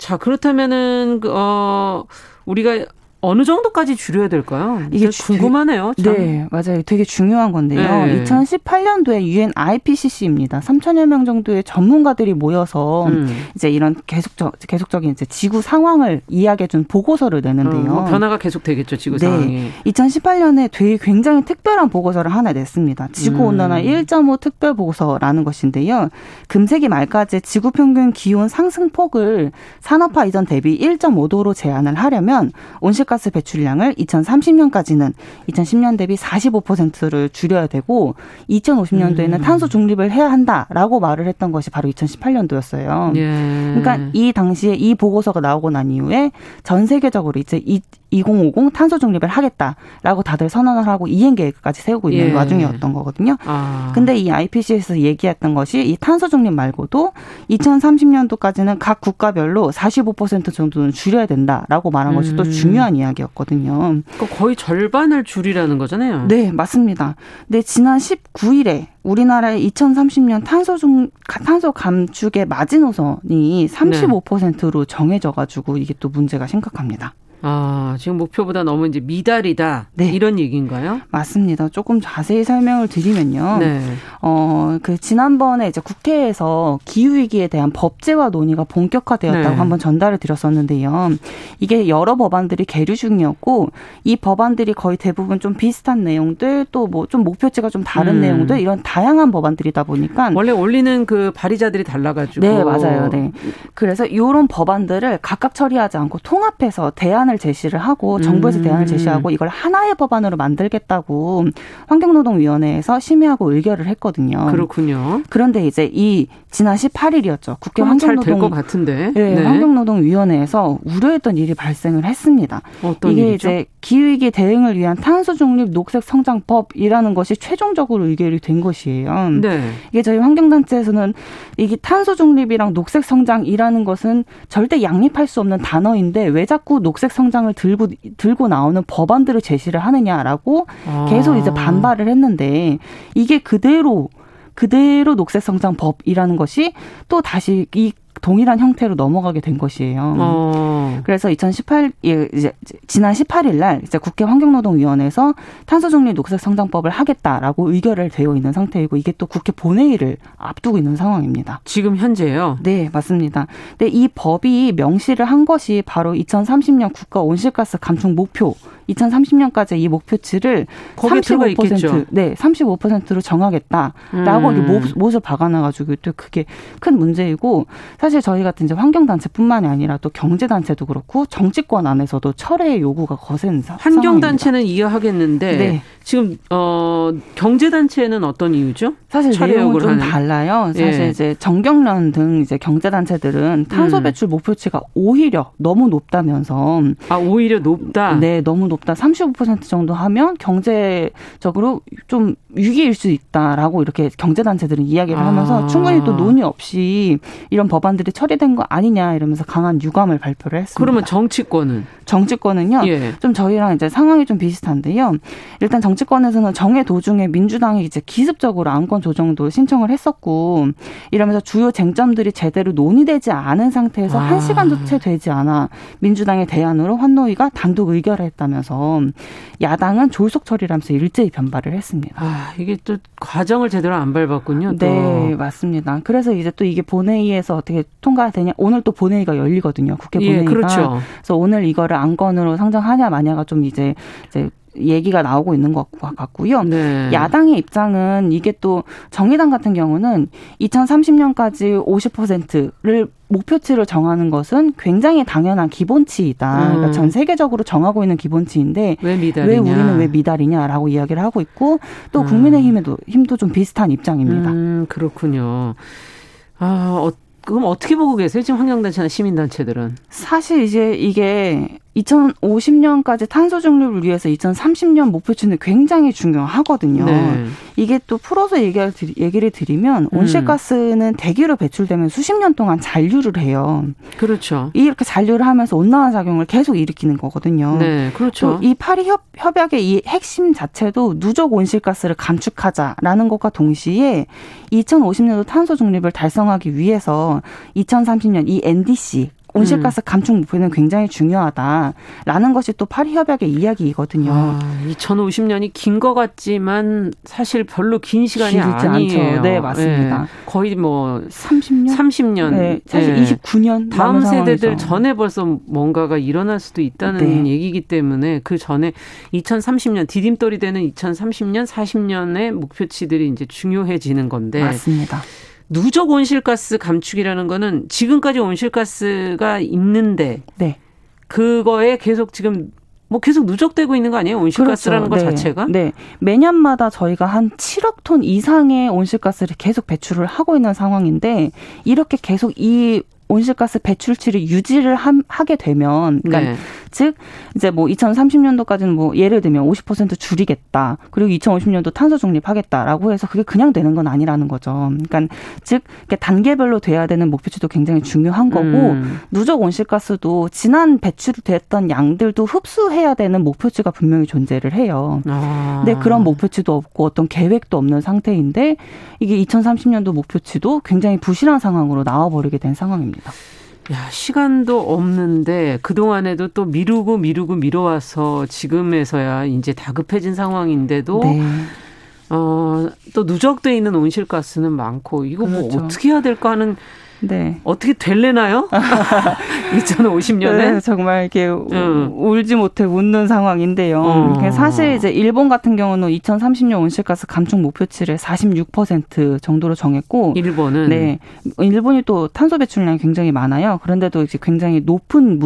자, 그렇다면은, 그, 어, 우리가 어느 정도까지 줄여야 될까요? 이게 궁금하네요. 참. 네, 맞아요. 되게 중요한 건데요. 네. 2018년도에 유엔 IPCC입니다. 3천여 명 정도의 전문가들이 모여서 음. 이제 이런 계속적 계속적인 이제 지구 상황을 이야기해 준 보고서를 내는데요. 어, 변화가 계속 되겠죠, 지구 네. 상황이. 2018년에 되게 굉장히 특별한 보고서를 하나 냈습니다. 지구 온난화 음. 1.5 특별 보고서라는 것인데요. 금세기 말까지 지구 평균 기온 상승 폭을 산업화 이전 대비 1.5도로 제한을 하려면 온실 온실가스 배출량을 2030년까지는 2010년 대비 45%를 줄여야 되고 2050년도에는 음. 탄소 중립을 해야 한다라고 말을 했던 것이 바로 2018년도였어요. 예. 그러니까 이 당시에 이 보고서가 나오고 난 이후에 전 세계적으로 이제 이 2050 탄소 중립을 하겠다라고 다들 선언을 하고 이행 계획까지 세우고 있는 예. 와중이었던 거거든요. 아. 근데 이 IPC에서 얘기했던 것이 이 탄소 중립 말고도 2030년도까지는 각 국가별로 45% 정도는 줄여야 된다라고 말한 것이 음. 또 중요한 이야기 였거든요. 그러니까 거의 절반을 줄이라는 거잖아요. 네, 맞습니다. 근데 지난 19일에 우리나라의 2030년 탄소 중 탄소 감축의 마지노선이 35%로 정해져 가지고 이게 또 문제가 심각합니다. 아, 지금 목표보다 너무 이제 미달이다. 네. 이런 얘기인가요? 맞습니다. 조금 자세히 설명을 드리면요. 네. 어, 그 지난번에 이제 국회에서 기후 위기에 대한 법제화 논의가 본격화되었다고 네. 한번 전달을 드렸었는데요. 이게 여러 법안들이 계류 중이었고 이 법안들이 거의 대부분 좀 비슷한 내용들 또 뭐 좀 목표치가 좀 다른 음. 내용들 이런 다양한 법안들이다 보니까 원래 올리는 그 발의자들이 달라 가지고 네 맞아요. 네. 그래서 이런 법안들을 각각 처리하지 않고 통합해서 대안을 대안을 제시를 하고 정부에서 음. 대안을 제시하고 이걸 하나의 법안으로 만들겠다고 환경노동위원회에서 심의하고 의결을 했거든요. 그렇군요. 그런데 이제 이 지난 18일이었죠. 국회 환경노동 것 같은데. 네, 네. 환경노동위원회에서 우려했던 일이 발생을 했습니다. 어떤 이게 일이죠? 이제 기후위기 대응을 위한 탄소 중립 녹색 성장법이라는 것이 최종적으로 의결이 된 것이에요. 네. 이게 저희 환경단체에서는 이게 탄소 중립이랑 녹색 성장이라는 것은 절대 양립할 수 없는 단어인데 왜 자꾸 녹색 성 장을 들고 들고 나오는 법안들을 제시를 하느냐라고 아. 계속 이제 반발을 했는데 이게 그대로 그대로 녹색 성장법이라는 것이 또 다시 이 동일한 형태로 넘어가게 된 것이에요. 어. 그래서 2018 예, 이제 지난 18일 날 이제 국회 환경노동위원회에서 탄소중립 녹색성장법을 하겠다라고 의결을 되어 있는 상태이고 이게 또 국회 본회의를 앞두고 있는 상황입니다. 지금 현재요? 네, 맞습니다. 근데 이 법이 명시를 한 것이 바로 2030년 국가 온실가스 감축 목표 2030년까지 이 목표치를 35% 네, 35%로 정하겠다라고 음. 못을 박아놔 가지고 또 그게 큰 문제이고 사실 저희 같은 이제 환경 단체뿐만이 아니라 또 경제 단체도 그렇고 정치권 안에서도 철회의 요구가 거센 환경 단체는 이해하겠는데 네. 지금 어 경제 단체는 어떤 이유죠? 사실 내용은 좀 하는. 달라요. 사실 예. 이제 정경련 등 이제 경제 단체들은 탄소 음. 배출 목표치가 오히려 너무 높다면서 아 오히려 높다. 네, 너무 높다. 35% 정도 하면 경제적으로 좀 위기일 수 있다라고 이렇게 경제 단체들은 이야기를 아. 하면서 충분히 또 논의 없이 이런 법안들이 처리된 거 아니냐 이러면서 강한 유감을 발표를 했습니다. 그러면 정치권은 정치권은요. 예. 좀 저희랑 이제 상황이 좀 비슷한데요. 일단 정치권에서는 정해 도중에 민주당이 이제 기습적으로 안건 조정도 신청을 했었고 이러면서 주요 쟁점들이 제대로 논의되지 않은 상태에서 아. 한 시간도 채 되지 않아 민주당의 대안으로 환노위가 단독 의결했다면 서 야당은 졸속 처리라면서 일제히 변발을 했습니다. 아, 이게 또 과정을 제대로 안 밟았군요. 또. 네, 맞습니다. 그래서 이제 또 이게 본회의에서 어떻게 통과되냐 오늘 또 본회의가 열리거든요. 국회 예, 본회의가. 예, 그렇죠. 그래서 오늘 이거를 안건으로 상정하냐 마냐가 좀 이제 이제 얘기가 나오고 있는 것 같고요. 네. 야당의 입장은 이게 또 정의당 같은 경우는 2030년까지 50%를 목표치를 정하는 것은 굉장히 당연한 기본치이다. 음. 그러니까 전 세계적으로 정하고 있는 기본치인데 왜, 왜 우리는 왜 미달이냐라고 이야기를 하고 있고 또 음. 국민의힘에도 힘도 좀 비슷한 입장입니다. 음, 그렇군요. 아, 어, 그럼 어떻게 보고 계세요? 지금 환경단체나 시민단체들은? 사실 이제 이게 2050년까지 탄소 중립을 위해서 2030년 목표치는 굉장히 중요하거든요. 네. 이게 또 풀어서 얘기를, 얘기를 드리면 음. 온실가스는 대기로 배출되면 수십 년 동안 잔류를 해요. 그렇죠. 이렇게 잔류를 하면서 온난화 작용을 계속 일으키는 거거든요. 네, 그렇죠. 이 파리 협, 협약의 이 핵심 자체도 누적 온실가스를 감축하자라는 것과 동시에 2050년도 탄소 중립을 달성하기 위해서 2030년 이 NDC 온실가스 음. 감축 목표는 굉장히 중요하다라는 것이 또 파리 협약의 이야기이거든요. 아, 2050년이 긴 것 같지만 사실 별로 긴 시간이 아니에요. 않죠. 네, 맞습니다. 네, 거의 뭐 30년, 30년, 네, 사실 네. 29년 다음 세대들 전에 벌써 뭔가가 일어날 수도 있다는 네. 얘기이기 때문에 그 전에 2030년 디딤돌이 되는 2030년, 40년의 목표치들이 이제 중요해지는 건데 맞습니다. 누적 온실가스 감축이라는 거는 지금까지 온실가스가 있는데 네. 그거에 계속 지금 뭐 계속 누적되고 있는 거 아니에요? 온실가스라는 그렇죠. 것 네. 자체가? 네. 매년마다 저희가 한 7억 톤 이상의 온실가스를 계속 배출을 하고 있는 상황인데 이렇게 계속 이 온실가스 배출치를 유지를 함, 하게 되면 그러니까 네. 즉 이제 뭐 2030년도까지는 뭐 예를 들면 50% 줄이겠다. 그리고 2050년도 탄소 중립하겠다라고 해서 그게 그냥 되는 건 아니라는 거죠. 그러니까 즉 단계별로 돼야 되는 목표치도 굉장히 중요한 거고 음. 누적 온실가스도 지난 배출됐던 양들도 흡수해야 되는 목표치가 분명히 존재를 해요. 아. 근데 그런 목표치도 없고 어떤 계획도 없는 상태인데 이게 2030년도 목표치도 굉장히 부실한 상황으로 나와버리게 된 상황입니다. 야, 시간도 없는데 그동안에도 또 미루고 미루고 미뤄와서 지금에서야 이제 다급해진 상황인데도 네. 어, 또 누적돼 있는 온실가스는 많고 이거 뭐 그렇죠. 뭐 어떻게 해야 될까 하는 네. 어떻게 될래나요? <laughs> 2050년에? 네, 정말 이렇게 음. 울지 못해 웃는 상황인데요. 어. 사실 이제 일본 같은 경우는 2030년 온실가스 감축 목표치를 46% 정도로 정했고 일본은 네. 일본이 또 탄소 배출량이 굉장히 많아요. 그런데도 이제 굉장히 높은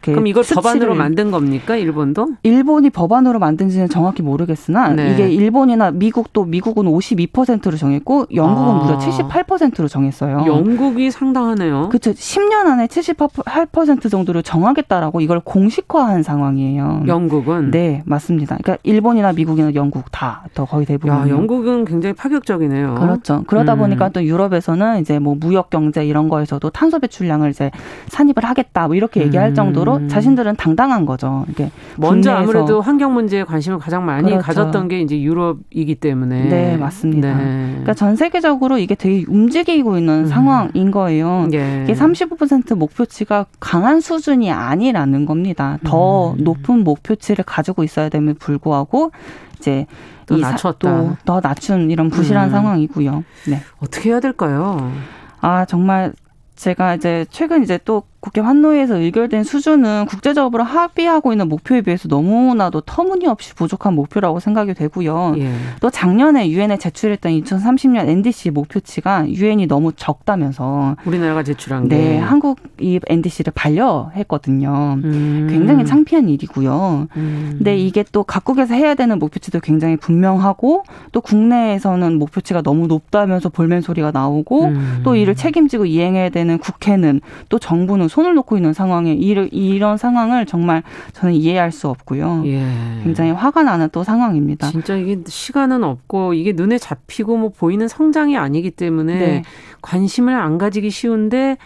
그럼 이걸 법안으로 만든 겁니까? 일본도? 일본이 법안으로 만든지는 정확히 모르겠으나 네. 이게 일본이나 미국도 미국은 52%로 정했고 영국은 아. 무려 78%로 정했어요. 영국이 상당하네요. 그렇죠. 10년 안에 78% 정도를 정하겠다라고 이걸 공식화한 상황이에요. 영국은 네, 맞습니다. 그러니까 일본이나 미국이나 영국 다 더 거의 대부분. 야, 영국은 굉장히 파격적이네요. 그렇죠. 그러다 음. 보니까 또 유럽에서는 이제 뭐 무역 경제 이런 거에서도 탄소 배출량을 이제 산입을 하겠다 뭐 이렇게 얘기할 음. 정도로 자신들은 당당한 거죠. 이게 먼저 아무래도 환경 문제에 관심을 가장 많이 그렇죠. 가졌던 게 이제 유럽이기 때문에 네 맞습니다. 네. 그러니까 전 세계적으로 이게 되게 움직이고 있는 음. 상황인 거예요. 예. 이게 35% 목표치가 강한 수준이 아니라는 겁니다. 더 음. 높은 목표치를 가지고 있어야 됨에 불구하고 이제 또 낮췄다. 더 낮춘 이런 부실한 음. 상황이고요. 네. 어떻게 해야 될까요? 아 정말 제가 이제 최근 이제 또 국회 환노위에서 의결된 수준은 국제적으로 합의하고 있는 목표에 비해서 너무나도 터무니없이 부족한 목표라고 생각이 되고요. 예. 또 작년에 유엔에 제출했던 2030년 NDC 목표치가 유엔이 너무 적다면서 우리나라가 제출한 네, 게 한국 이 NDC를 반려했거든요. 음. 굉장히 창피한 일이고요. 음. 근데 이게 또 각국에서 해야 되는 목표치도 굉장히 분명하고 또 국내에서는 목표치가 너무 높다면서 볼멘 소리가 나오고 음. 또 이를 책임지고 이행해야 되는 국회는 또 정부는 손을 놓고 있는 상황에 이런 상황을 정말 저는 이해할 수 없고요. 예. 굉장히 화가 나는 또 상황입니다. 진짜 이게 시간은 없고 이게 눈에 잡히고 뭐 보이는 성장이 아니기 때문에 네. 관심을 안 가지기 쉬운데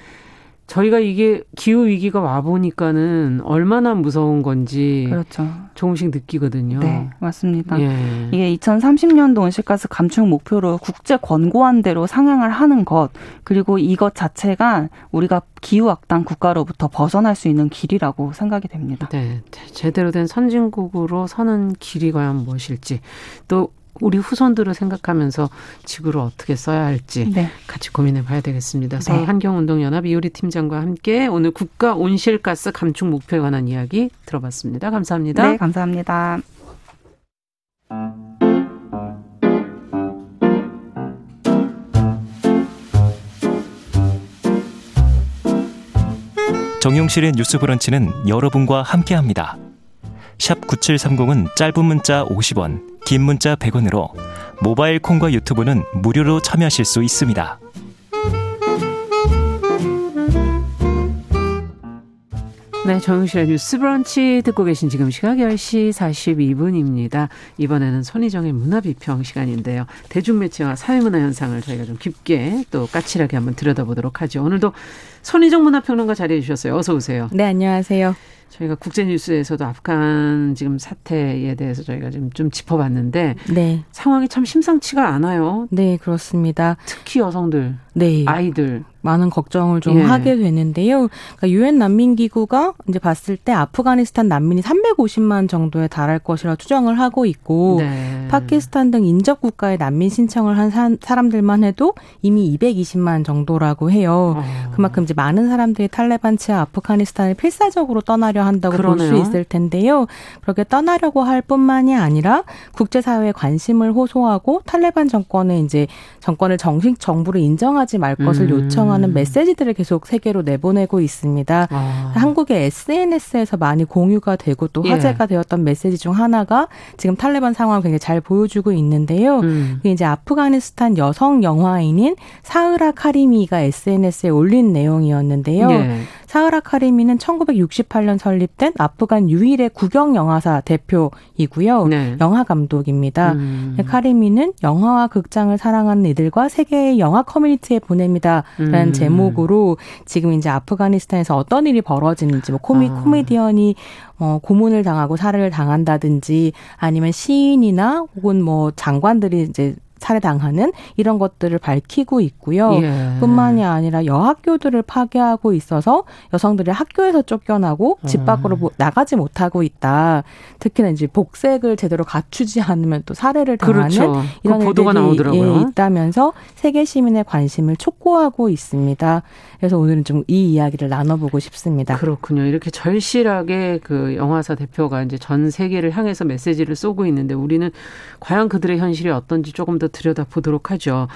저희가 이게 기후 위기가 와 보니까는 얼마나 무서운 건지 그렇죠. 조금씩 느끼거든요. 네, 맞습니다. 예. 이게 2030년도 온실가스 감축 목표로 국제 권고한 대로 상향을 하는 것 그리고 이것 자체가 우리가 기후 악당 국가로부터 벗어날 수 있는 길이라고 생각이 됩니다. 네, 제대로 된 선진국으로 서는 길이 과연 무엇일지 또 우리 후손들을 생각하면서 지구를 어떻게 써야 할지 네. 같이 고민해 봐야 되겠습니다. 네. 서울 환경운동연합 이효리 팀장과 함께 오늘 국가 온실가스 감축 목표에 관한 이야기 들어봤습니다. 감사합니다. 네, 감사합니다. 정용실의 뉴스 브런치는 여러분과 함께합니다. 샵 9730은 짧은 문자 50원, 긴 문자 100원으로 모바일 콩과 유튜브는 무료로 참여하실 수 있습니다. 네, 정용실의 뉴스 브런치 듣고 계신 지금 시각 10시 42분입니다. 이번에는 손희정의 문화비평 시간인데요. 대중매체와 사회문화 현상을 저희가 좀 깊게 또 까칠하게 한번 들여다보도록 하죠. 오늘도 손희정 문화평론가 자리해 주셨어요. 어서 오세요. 네, 안녕하세요. 저희가 국제 뉴스에서도 아프간 지금 사태에 대해서 저희가 좀, 좀 짚어봤는데 네. 상황이 참 심상치가 않아요. 네, 그렇습니다. 특히 여성들, 네. 아이들 많은 걱정을 좀 예. 하게 되는데요. 그러니까 유엔 난민 기구가 이제 봤을 때 아프가니스탄 난민이 350만 정도에 달할 것이라 추정을 하고 있고 네. 파키스탄 등 인접 국가에 난민 신청을 한 사, 람들만 해도 이미 220만 정도라고 해요. 어. 그만큼 이제 많은 사람들이 탈레반 치하 아프가니스탄을 필사적으로 떠나려 한다고 볼 수 있을 텐데요. 그렇게 떠나려고 할 뿐만이 아니라 국제사회에 관심을 호소하고 탈레반 정권에 이제 정권을 정식 정부를 인정하지 말 것을 음. 요청 요청하는 메시지들을 계속 세계로 내보내고 있습니다. 아. 한국의 SNS에서 많이 공유가 되고 또 예. 화제가 예. 되었던 메시지 중 하나가 지금 탈레반 상황을 굉장히 잘 보여주고 있는데요. 음. 이제 아프가니스탄 여성 영화인인 사흐라 카리미가 SNS에 올린 내용이었는데요. 예. 사흐라 카리미는 1968년 설립된 아프간 유일의 국영 영화사 대표이고요. 네. 영화 감독입니다. 음. 카리미는 영화와 극장을 사랑하는 이들과 세계의 영화 커뮤니티에 보냅니다. 라는 음. 제목으로 지금 이제 아프가니스탄에서 어떤 일이 벌어지는지 뭐 코미, 아. 코미디언이 어, 고문을 당하고 살해를 당한다든지 아니면 시인이나 혹은 뭐 장관들이 이제 살해당하는 이런 것들을 밝히고 있고요. 예. 뿐만이 아니라 여학교들을 파괴하고 있어서 여성들이 학교에서 쫓겨나고 집 음. 밖으로 음. 나가지 못하고 있다. 특히나 이제 복색을 제대로 갖추지 않으면 또 살해를 당하는 그렇죠. 그 이런 그 보도가 나오더라고요. 예, 있다면서 세계 시민의 관심을 촉구하고 있습니다. 그래서 오늘은 좀 이 이야기를 나눠보고 싶습니다. 그렇군요. 이렇게 절실하게 그 영화사 대표가 이제 전 세계를 향해서 메시지를 쏘고 있는데 우리는 과연 그들의 현실이 어떤지 조금 더 들여다 보도록 하죠.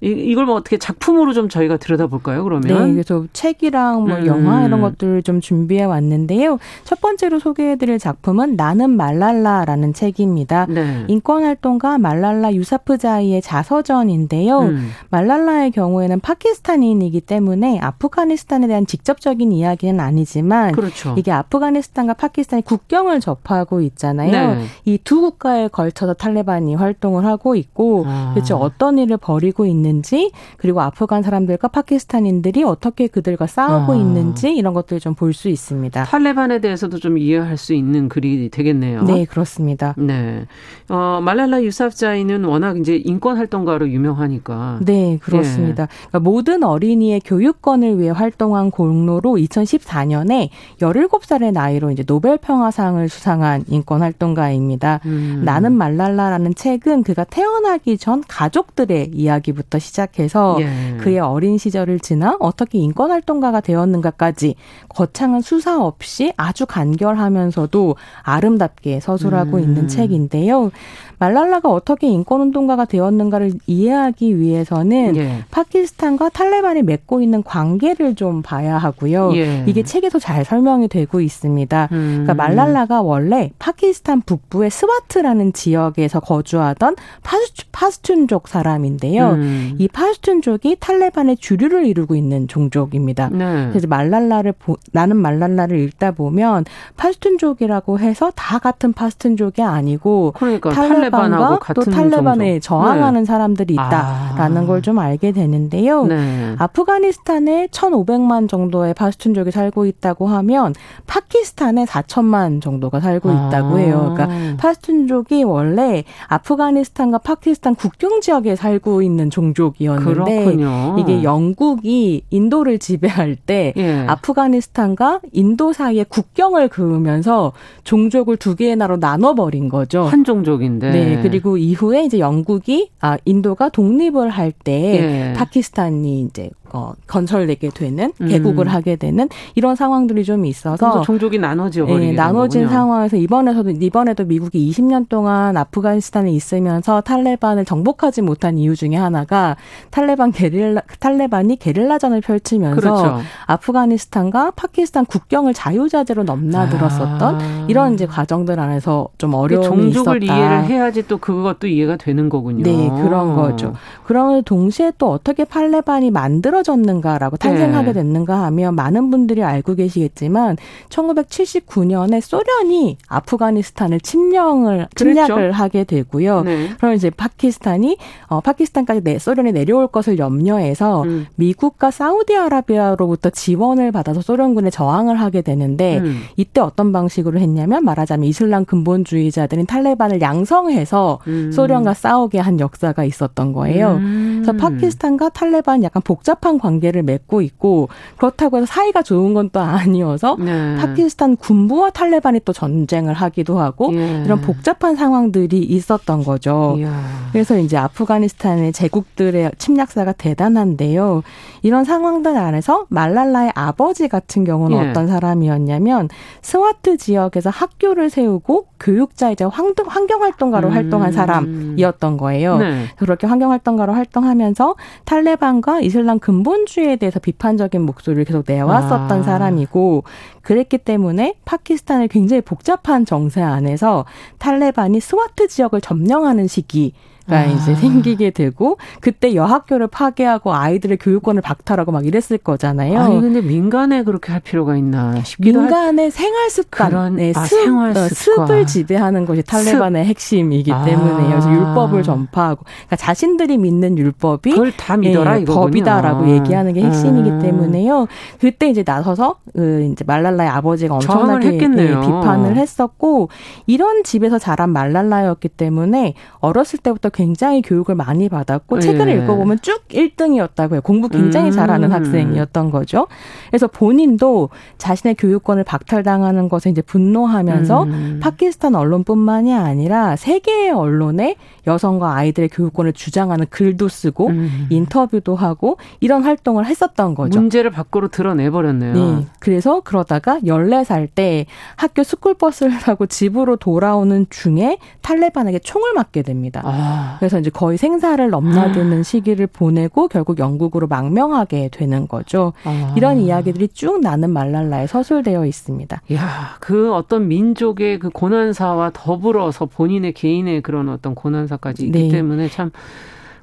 이, 이걸 뭐 어떻게 작품으로 좀 저희가 들여다 볼까요, 그러면? 네, 그래서 책이랑 뭐 음. 영화 이런 것들을 좀 준비해 왔는데요. 첫 번째로 소개해드릴 작품은 나는 말랄라라는 책입니다. 네. 인권활동가 말랄라 유사프자이의 자서전인데요. 음. 말랄라의 경우에는 파키스탄인이기 때문에 아프가니스탄에 대한 직접적인 이야기는 아니지만 그렇죠. 이게 아프가니스탄과 파키스탄이 국경을 접하고 있잖아요. 네. 이두 국가에 걸쳐서 탈레반이 활동을 하고 있고 아. 그렇죠. 어떤 일을 벌이고 있는 있는지 그리고 아프간 사람들과 파키스탄인들이 어떻게 그들과 싸우고 아. 있는지 이런 것들을 좀볼 수 있습니다. 탈레반에 대해서도 좀 이해할 수 있는 글이 되겠네요. 네, 그렇습니다. 네. 어, 말랄라 유사프자이는 워낙 이제 인권 활동가로 유명하니까. 네, 그렇습니다. 예. 그러니까 모든 어린이의 교육권을 위해 활동한 공로로 2014년에 17살의 나이로 이제 노벨 평화상을 수상한 인권 활동가입니다. 음. 나는 말랄라라는 책은 그가 태어나기 전 가족들의 이야기부터 시작해서 예. 그의 어린 시절을 지나 어떻게 인권 활동가가 되었는가까지 거창한 수사 없이 아주 간결하면서도 아름답게 서술하고 음. 있는 책인데요. 말랄라가 어떻게 인권운동가가 되었는가를 이해하기 위해서는 예. 파키스탄과 탈레반이 맺고 있는 관계를 좀 봐야 하고요. 예. 이게 책에서 잘 설명이 되고 있습니다. 음. 그러니까 말랄라가 원래 파키스탄 북부의 스와트라는 지역에서 거주하던 파스툰족 사람인데요. 음. 이 파스툰족이 탈레반의 주류를 이루고 있는 종족입니다. 네. 그래서 말랄라를 보, 나는 말랄라를 읽다 보면 파스툰족이라고 해서 다 같은 파스툰족이 아니고 그러니까 탈레 탈레반과 또 탈레반에 종족. 저항하는 네. 사람들이 있다라는 아. 걸좀 알게 되는데요. 네. 아프가니스탄에 1,500만 정도의 파스툰족이 살고 있다고 하면 파키스탄에 4천만 정도가 살고 있다고 아. 해요. 그러니까 파스툰족이 원래 아프가니스탄과 파키스탄 국경 지역에 살고 있는 종족이었는데 그렇군요. 이게 영국이 인도를 지배할 때 예. 아프가니스탄과 인도 사이에 국경을 그으면서 종족을 두 개의 나라로 나눠버린 거죠. 한 종족인데. 네. 그리고 이후에 이제 영국이 아 인도가 독립을 할때 예. 파키스탄이 이제 어, 건설되게 되는 음. 개국을 하게 되는 이런 상황들이 좀 있어서 종족이 나눠져 네, 나눠진 거군요. 상황에서 이번에서도 이번에도 미국이 20년 동안 아프가니스탄에 있으면서 탈레반을 정복하지 못한 이유 중에 하나가 탈레반 게릴라 탈레반이 게릴라전을 펼치면서 그렇죠. 아프가니스탄과 파키스탄 국경을 자유자재로 넘나들었었던 아. 이런 이제 과정들 안에서 좀 어려움이 종족을 있었다. 이해를 해야지 또 그것도 이해가 되는 거군요. 네, 그런 거죠. 그러면 동시에 또 어떻게 탈레반이 만들어 만들어졌는가라고 탄생하게 네. 됐는가 하면 많은 분들이 알고 계시겠지만 1979년에 소련이 아프가니스탄을 침략을 침략을 그랬죠? 하게 되고요. 네. 그럼 이제 파키스탄이 어 파키스탄까지 내, 소련이 내려올 것을 염려해서 음. 미국과 사우디아라비아로부터 지원을 받아서 소련군에 저항을 하게 되는데 음. 이때 어떤 방식으로 했냐면 말하자면 이슬람 근본주의자들인 탈레반을 양성해서 음. 소련과 싸우게 한 역사가 있었던 거예요. 음. 그래서 파키스탄과 탈레반 약간 복잡한 복잡한 관계를 맺고 있고 그렇다고 해서 사이가 좋은 건 또 아니어서 네. 파키스탄 군부와 탈레반이 또 전쟁을 하기도 하고 예. 이런 복잡한 상황들이 있었던 거죠. 이야. 그래서 이제 아프가니스탄의 제국들의 침략사가 대단한데요. 이런 상황들 안에서 말랄라의 아버지 같은 경우는 예. 어떤 사람이었냐면 스와트 지역에서 학교를 세우고 교육자이자 환경 활동가로 음. 활동한 사람이었던 거예요. 네. 그렇게 환경 활동가로 활동하면서 탈레반과 이슬람 근본주의에 대해서 비판적인 목소리를 계속 내왔었던 아. 사람이고 그랬기 때문에 파키스탄의 굉장히 복잡한 정세 안에서 탈레반이 스와트 지역을 점령하는 시기 가 아. 이제 생기게 되고 그때 여학교를 파괴하고 아이들의 교육권을 박탈하고 막 이랬을 거잖아요. 아니 근데 민간에 그렇게 할 필요가 있나 싶기도 민간의 할... 생활 습관, 그런, 네, 아, 습, 생활 어, 습관. 습을 지배하는 것이 탈레반의 습. 핵심이기 아. 때문에 그래서 율법을 전파하고 그러니까 자신들이 믿는 율법이 그걸 다 믿어라 예, 법이다라고 얘기하는 게 핵심이기 음. 때문에요. 그때 이제 나서서 그 이제 말랄라의 아버지가 엄청나게 예, 비판을 했었고 이런 집에서 자란 말랄라였기 때문에 어렸을 때부터 굉장히 교육을 많이 받았고 예. 책을 읽어보면 쭉 1등이었다고 해요. 공부 굉장히 음. 잘하는 학생이었던 거죠. 그래서 본인도 자신의 교육권을 박탈당하는 것에 이제 분노하면서 음. 파키스탄 언론뿐만이 아니라 세계의 언론에 여성과 아이들의 교육권을 주장하는 글도 쓰고 음. 인터뷰도 하고 이런 활동을 했었던 거죠. 문제를 밖으로 드러내버렸네요. 네. 그래서 그러다가 14살 때 학교 스쿨버스를 타고 집으로 돌아오는 중에 탈레반에게 총을 맞게 됩니다. 아. 아. 그래서 이제 거의 생사를 넘나드는 아. 시기를 보내고 결국 영국으로 망명하게 되는 거죠. 아. 이런 이야기들이 쭉 나는 말랄라에 서술되어 있습니다. 야, 그 어떤 민족의 그 고난사와 더불어서 본인의 개인의 그런 어떤 고난사까지 있기 네. 때문에 참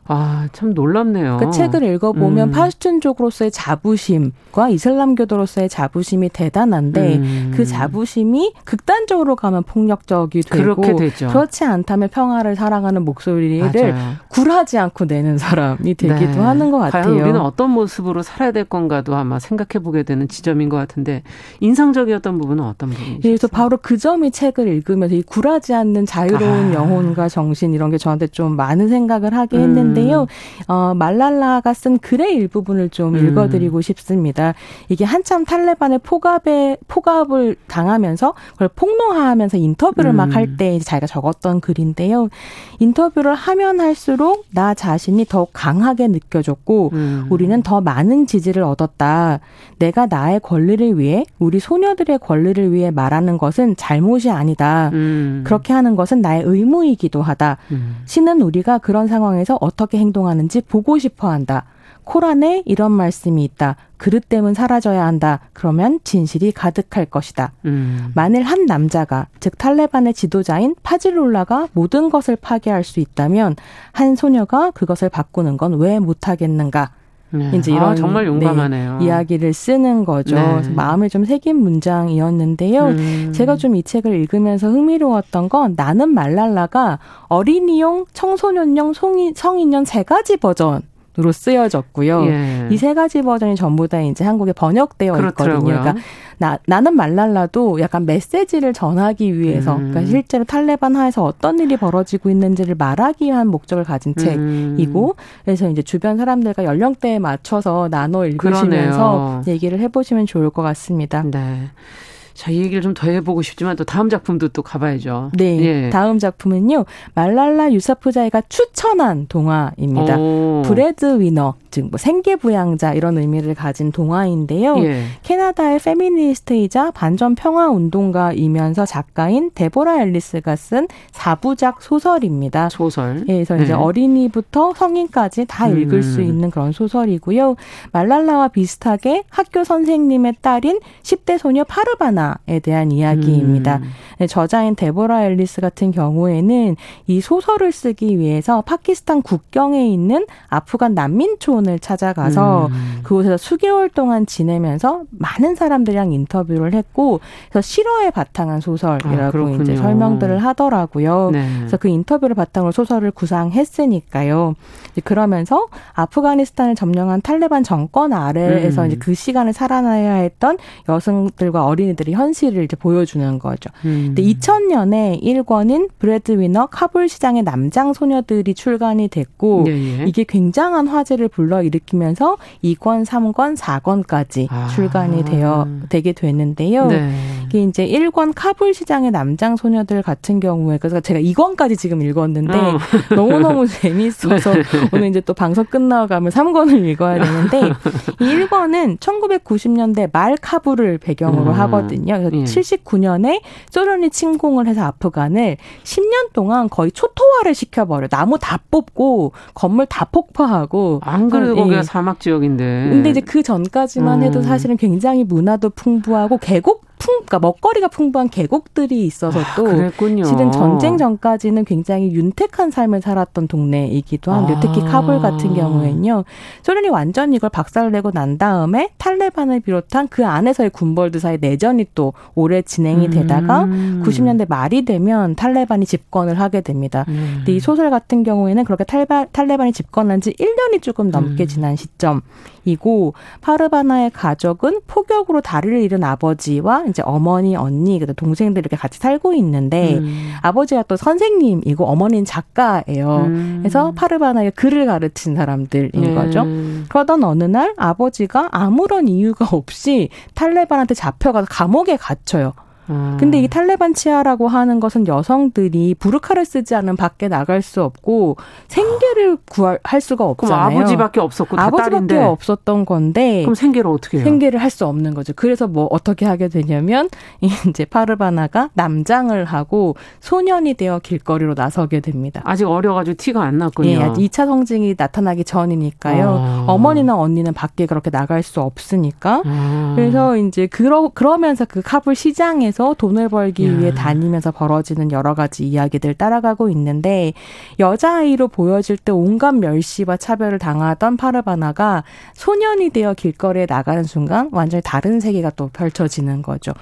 아, 참 놀랍네요. 그 책을 읽어보면 음. 파슈툰족으로서의 자부심과 이슬람교도로서의 자부심이 대단한데 음. 그 자부심이 극단적으로 가면 폭력적이 되고 그렇지 않다면 평화를 사랑하는 목소리를 맞아요. 굴하지 않고 내는 사람이 되기도 네. 하는 것 같아요. 과연 우리는 어떤 모습으로 살아야 될 건가도 아마 생각해 보게 되는 지점인 것 같은데 인상적이었던 부분은 어떤 부분이죠? 그래서 바로 그 점이 책을 읽으면서 이 굴하지 않는 자유로운 아. 영혼과 정신 이런 게 저한테 좀 많은 생각을 하게 했는데 있는데요. 음. 어, 말랄라가 쓴 글의 일부분을 좀 음. 읽어드리고 싶습니다. 이게 한참 탈레반의 포갑에 포갑을 당하면서 그걸 폭로하면서 인터뷰를 음. 막할 때 자기가 적었던 글인데요. 인터뷰를 하면 할수록 나 자신이 더 강하게 느껴졌고 음. 우리는 더 많은 지지를 얻었다. 내가 나의 권리를 위해 우리 소녀들의 권리를 위해 말하는 것은 잘못이 아니다. 음. 그렇게 하는 것은 나의 의무이기도 하다. 음. 신은 우리가 그런 상황에서 어떻게 행동하는지 보고 싶어 한다. 코란에 이런 말씀이 있다. 그릇 됨은 사라져야 한다. 그러면 진실이 가득할 것이다. 음. 만일 한 남자가 즉 탈레반의 지도자인 파질롤라가 모든 것을 파괴할 수 있다면 한 소녀가 그것을 바꾸는 건 왜 못하겠는가? 네. 이제 이런 아, 정말 용감하네요. 네, 이야기를 쓰는 거죠. 네. 마음을 좀 새긴 문장이었는데요. 음. 제가 좀 이 책을 읽으면서 흥미로웠던 건 나는 말랄라가 어린이용, 청소년용, 성인, 성인용 세 가지 버전 으로 쓰여졌고요. 예. 이세 가지 버전이 전부 다 이제 한국에 번역되어 그렇더라고요. 있거든요. 그러니까 나, 나는 말랄라도 약간 메시지를 전하기 위해서, 음. 그러니까 실제로 탈레반 하에서 어떤 일이 벌어지고 있는지를 말하기 위한 목적을 가진 음. 책이고, 그래서 이제 주변 사람들과 연령대에 맞춰서 나눠 읽으시면서 그러네요. 얘기를 해보시면 좋을 것 같습니다. 네. 자, 이 얘기를 좀 더 해보고 싶지만 또 다음 작품도 또 가봐야죠. 네. 예. 다음 작품은요. 말랄라 유사프자이가 추천한 동화입니다. 오. 브레드 위너, 즉 뭐 생계부양자 이런 의미를 가진 동화인데요. 예. 캐나다의 페미니스트이자 반전 평화 운동가이면서 작가인 데보라 앨리스가 쓴 사부작 소설입니다. 소설. 예, 그래서 이제 네. 어린이부터 성인까지 다 읽을 음. 수 있는 그런 소설이고요. 말랄라와 비슷하게 학교 선생님의 딸인 10대 소녀 파르바나 문화에 대한 이야기입니다. 음. 네, 저자인 데보라 앨리스 같은 경우에는 이 소설을 쓰기 위해서 파키스탄 국경에 있는 아프간 난민촌을 찾아가서 음. 그곳에서 수개월 동안 지내면서 많은 사람들이랑 인터뷰를 했고 그래서 실화에 바탕한 소설이라고 아, 이제 설명들을 하더라고요. 네. 그래서 그 인터뷰를 바탕으로 소설을 구상했으니까요. 그러면서 아프가니스탄을 점령한 탈레반 정권 아래에서 음. 이제 그 시간을 살아나야 했던 여성들과 어린이들이 현실을 이제 보여주는 거죠. 음. 근데 2000년에 1권인 브래드 위너 카불 시장의 남장 소녀들이 출간이 됐고 예, 예. 이게 굉장한 화제를 불러일으키면서 2권, 3권, 4권까지 아. 출간이 되어 되게 됐는데요. 네. 이게 이제 1권 카불 시장의 남장 소녀들 같은 경우에 그래서 제가 2권까지 지금 읽었는데 어. <laughs> 너무너무 재미있어서 오늘 이제 또 방송 끝나가면 3권을 읽어야 되는데 <laughs> 이 1권은 1990년대 말 카불을 배경으로 음. 하거든요. 있거든요. 그래서 예. 79년에 소련이 침공을 해서 아프간을 10년 동안 거의 초토화를 시켜버려. 나무 다 뽑고 건물 다 폭파하고. 안 그래도 거기가 예. 사막 지역인데. 근데 이제 그 전까지만 해도 음. 사실은 굉장히 문화도 풍부하고 계곡 풍, 그러니까 먹거리가 풍부한 계곡들이 있어서 아, 또 아, 실은 전쟁 전까지는 굉장히 윤택한 삶을 살았던 동네이기도 한데 아. 특히 카불 같은 경우에는요 소련이 완전히 이걸 박살내고 난 다음에 탈레반을 비롯한 그 안에서의 군벌들 사이 내전이 또 오래 진행이 되다가 음. 90년대 말이 되면 탈레반이 집권을 하게 됩니다. 음. 근데 이 소설 같은 경우에는 그렇게 탈바, 탈레반이 집권한 지 1년이 조금 넘게 음. 지난 시점. 이고 파르바나의 가족은 포격으로 다리를 잃은 아버지와 이제 어머니, 언니, 그다음 동생들 이렇게 같이 살고 있는데 음. 아버지가 또 선생님이고 어머니는 작가예요. 음. 그래서 파르바나에 글을 가르친 사람들인 음. 거죠. 그러던 어느 날 아버지가 아무런 이유가 없이 탈레반한테 잡혀가서 감옥에 갇혀요. 음. 근데 이 탈레반 치아라고 하는 것은 여성들이 부르카를 쓰지 않으면 밖에 나갈 수 없고 생계를 구할 할 수가 없잖아요. 그럼 아버지밖에 없었고 아버지밖에. 없었던 건데 그럼 생계를 어떻게 해요? 생계를 할 수 없는 거죠. 그래서 뭐 어떻게 하게 되냐면 <laughs> 이제 파르바나가 남장을 하고 소년이 되어 길거리로 나서게 됩니다. 아직 어려가지고 티가 안 났군요. 예, 2차 성징이 나타나기 전이니까요. 어. 머니나 언니는 밖에 그렇게 나갈 수 없으니까. 어. 그래서 이제 그러 그러면서 그 카불 시장에 서 돈을 벌기 야. 위해 다니면서 벌어지는 여러 가지 이야기들 따라가고 있는데 여자아이로 보여질 때 온갖 멸시와 차별을 당하던 파르바나가 소년이 되어 길거리에 나가는 순간 완전히 다른 세계가 또 펼쳐지는 거죠.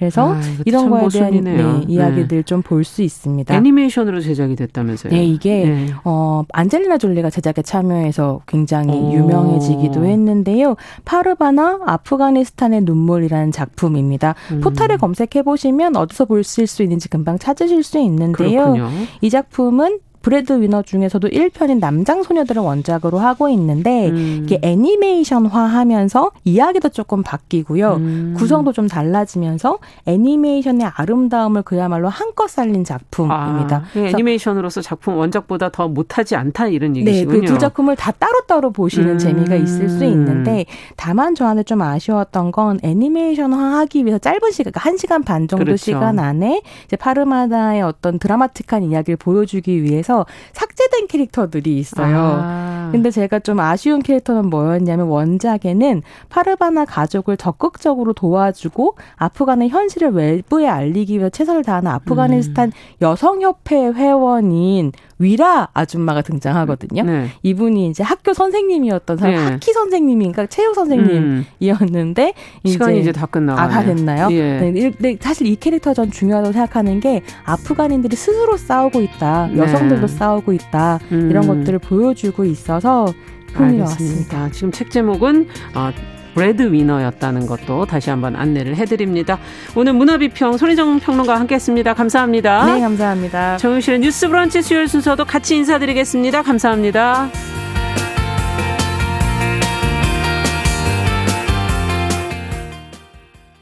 그래서 아, 이런 거에 대한 네, 네. 이야기들 네. 좀볼 수 있습니다. 애니메이션으로 제작이 됐다면서요? 네, 이게 네. 어 안젤리나 졸리가 제작에 참여해서 굉장히 오. 유명해지기도 했는데요. 파르바나 아프가니스탄의 눈물이라는 작품입니다. 음. 포탈에 검색해 보시면 어디서 보실 수 있는지 금방 찾으실 수 있는데요. 그렇군요. 이 작품은 브래드 위너 중에서도 1편인 남장 소녀들을 원작으로 하고 있는데 음. 이게 애니메이션화 하면서 이야기도 조금 바뀌고요. 음. 구성도 좀 달라지면서 애니메이션의 아름다움을 그야말로 한껏 살린 작품입니다. 아, 네, 애니메이션으로서 작품 원작보다 더 못하지 않다 이런 얘기시군요. 네, 그 두 작품을 다 따로따로 보시는 음. 재미가 있을 수 있는데 다만 저한테 좀 아쉬웠던 건 애니메이션화하기 위해서 짧은 시간, 그러니까 1시간 반 정도 그렇죠. 시간 안에 이제 파르마다의 어떤 드라마틱한 이야기를 보여주기 위해서 중에서 삭제된 캐릭터들이 있어요. 아. 근데 제가 좀 아쉬운 캐릭터는 뭐였냐면 원작에는 파르바나 가족을 적극적으로 도와주고 아프간의 현실을 외부에 알리기 위해 최선을 다하는 아프가니스탄 음. 여성협회 회원인 위라 아줌마가 등장하거든요. 네. 이분이 이제 학교 선생님이었던 사람, 네. 학기 선생님인가 체육 선생님이었는데 음. 시간이 이제 다 끝나고 아, 다 됐나요? 예. 네. 네. 사실 이 캐릭터 전 중요하다고 생각하는 게 아프간인들이 스스로 싸우고 있다, 네. 여성들도 싸우고 있다 음. 이런 것들을 보여주고 있어서 흥미로웠습니다. 지금 책 제목은 어, 브래드 위너였다는 것도 다시 한번 안내를 해드립니다. 오늘 문화비평 손희정 평론가와 함께했습니다. 감사합니다. 네, 감사합니다. 정용실의 뉴스 브런치 수요일 순서도 같이 인사드리겠습니다. 감사합니다.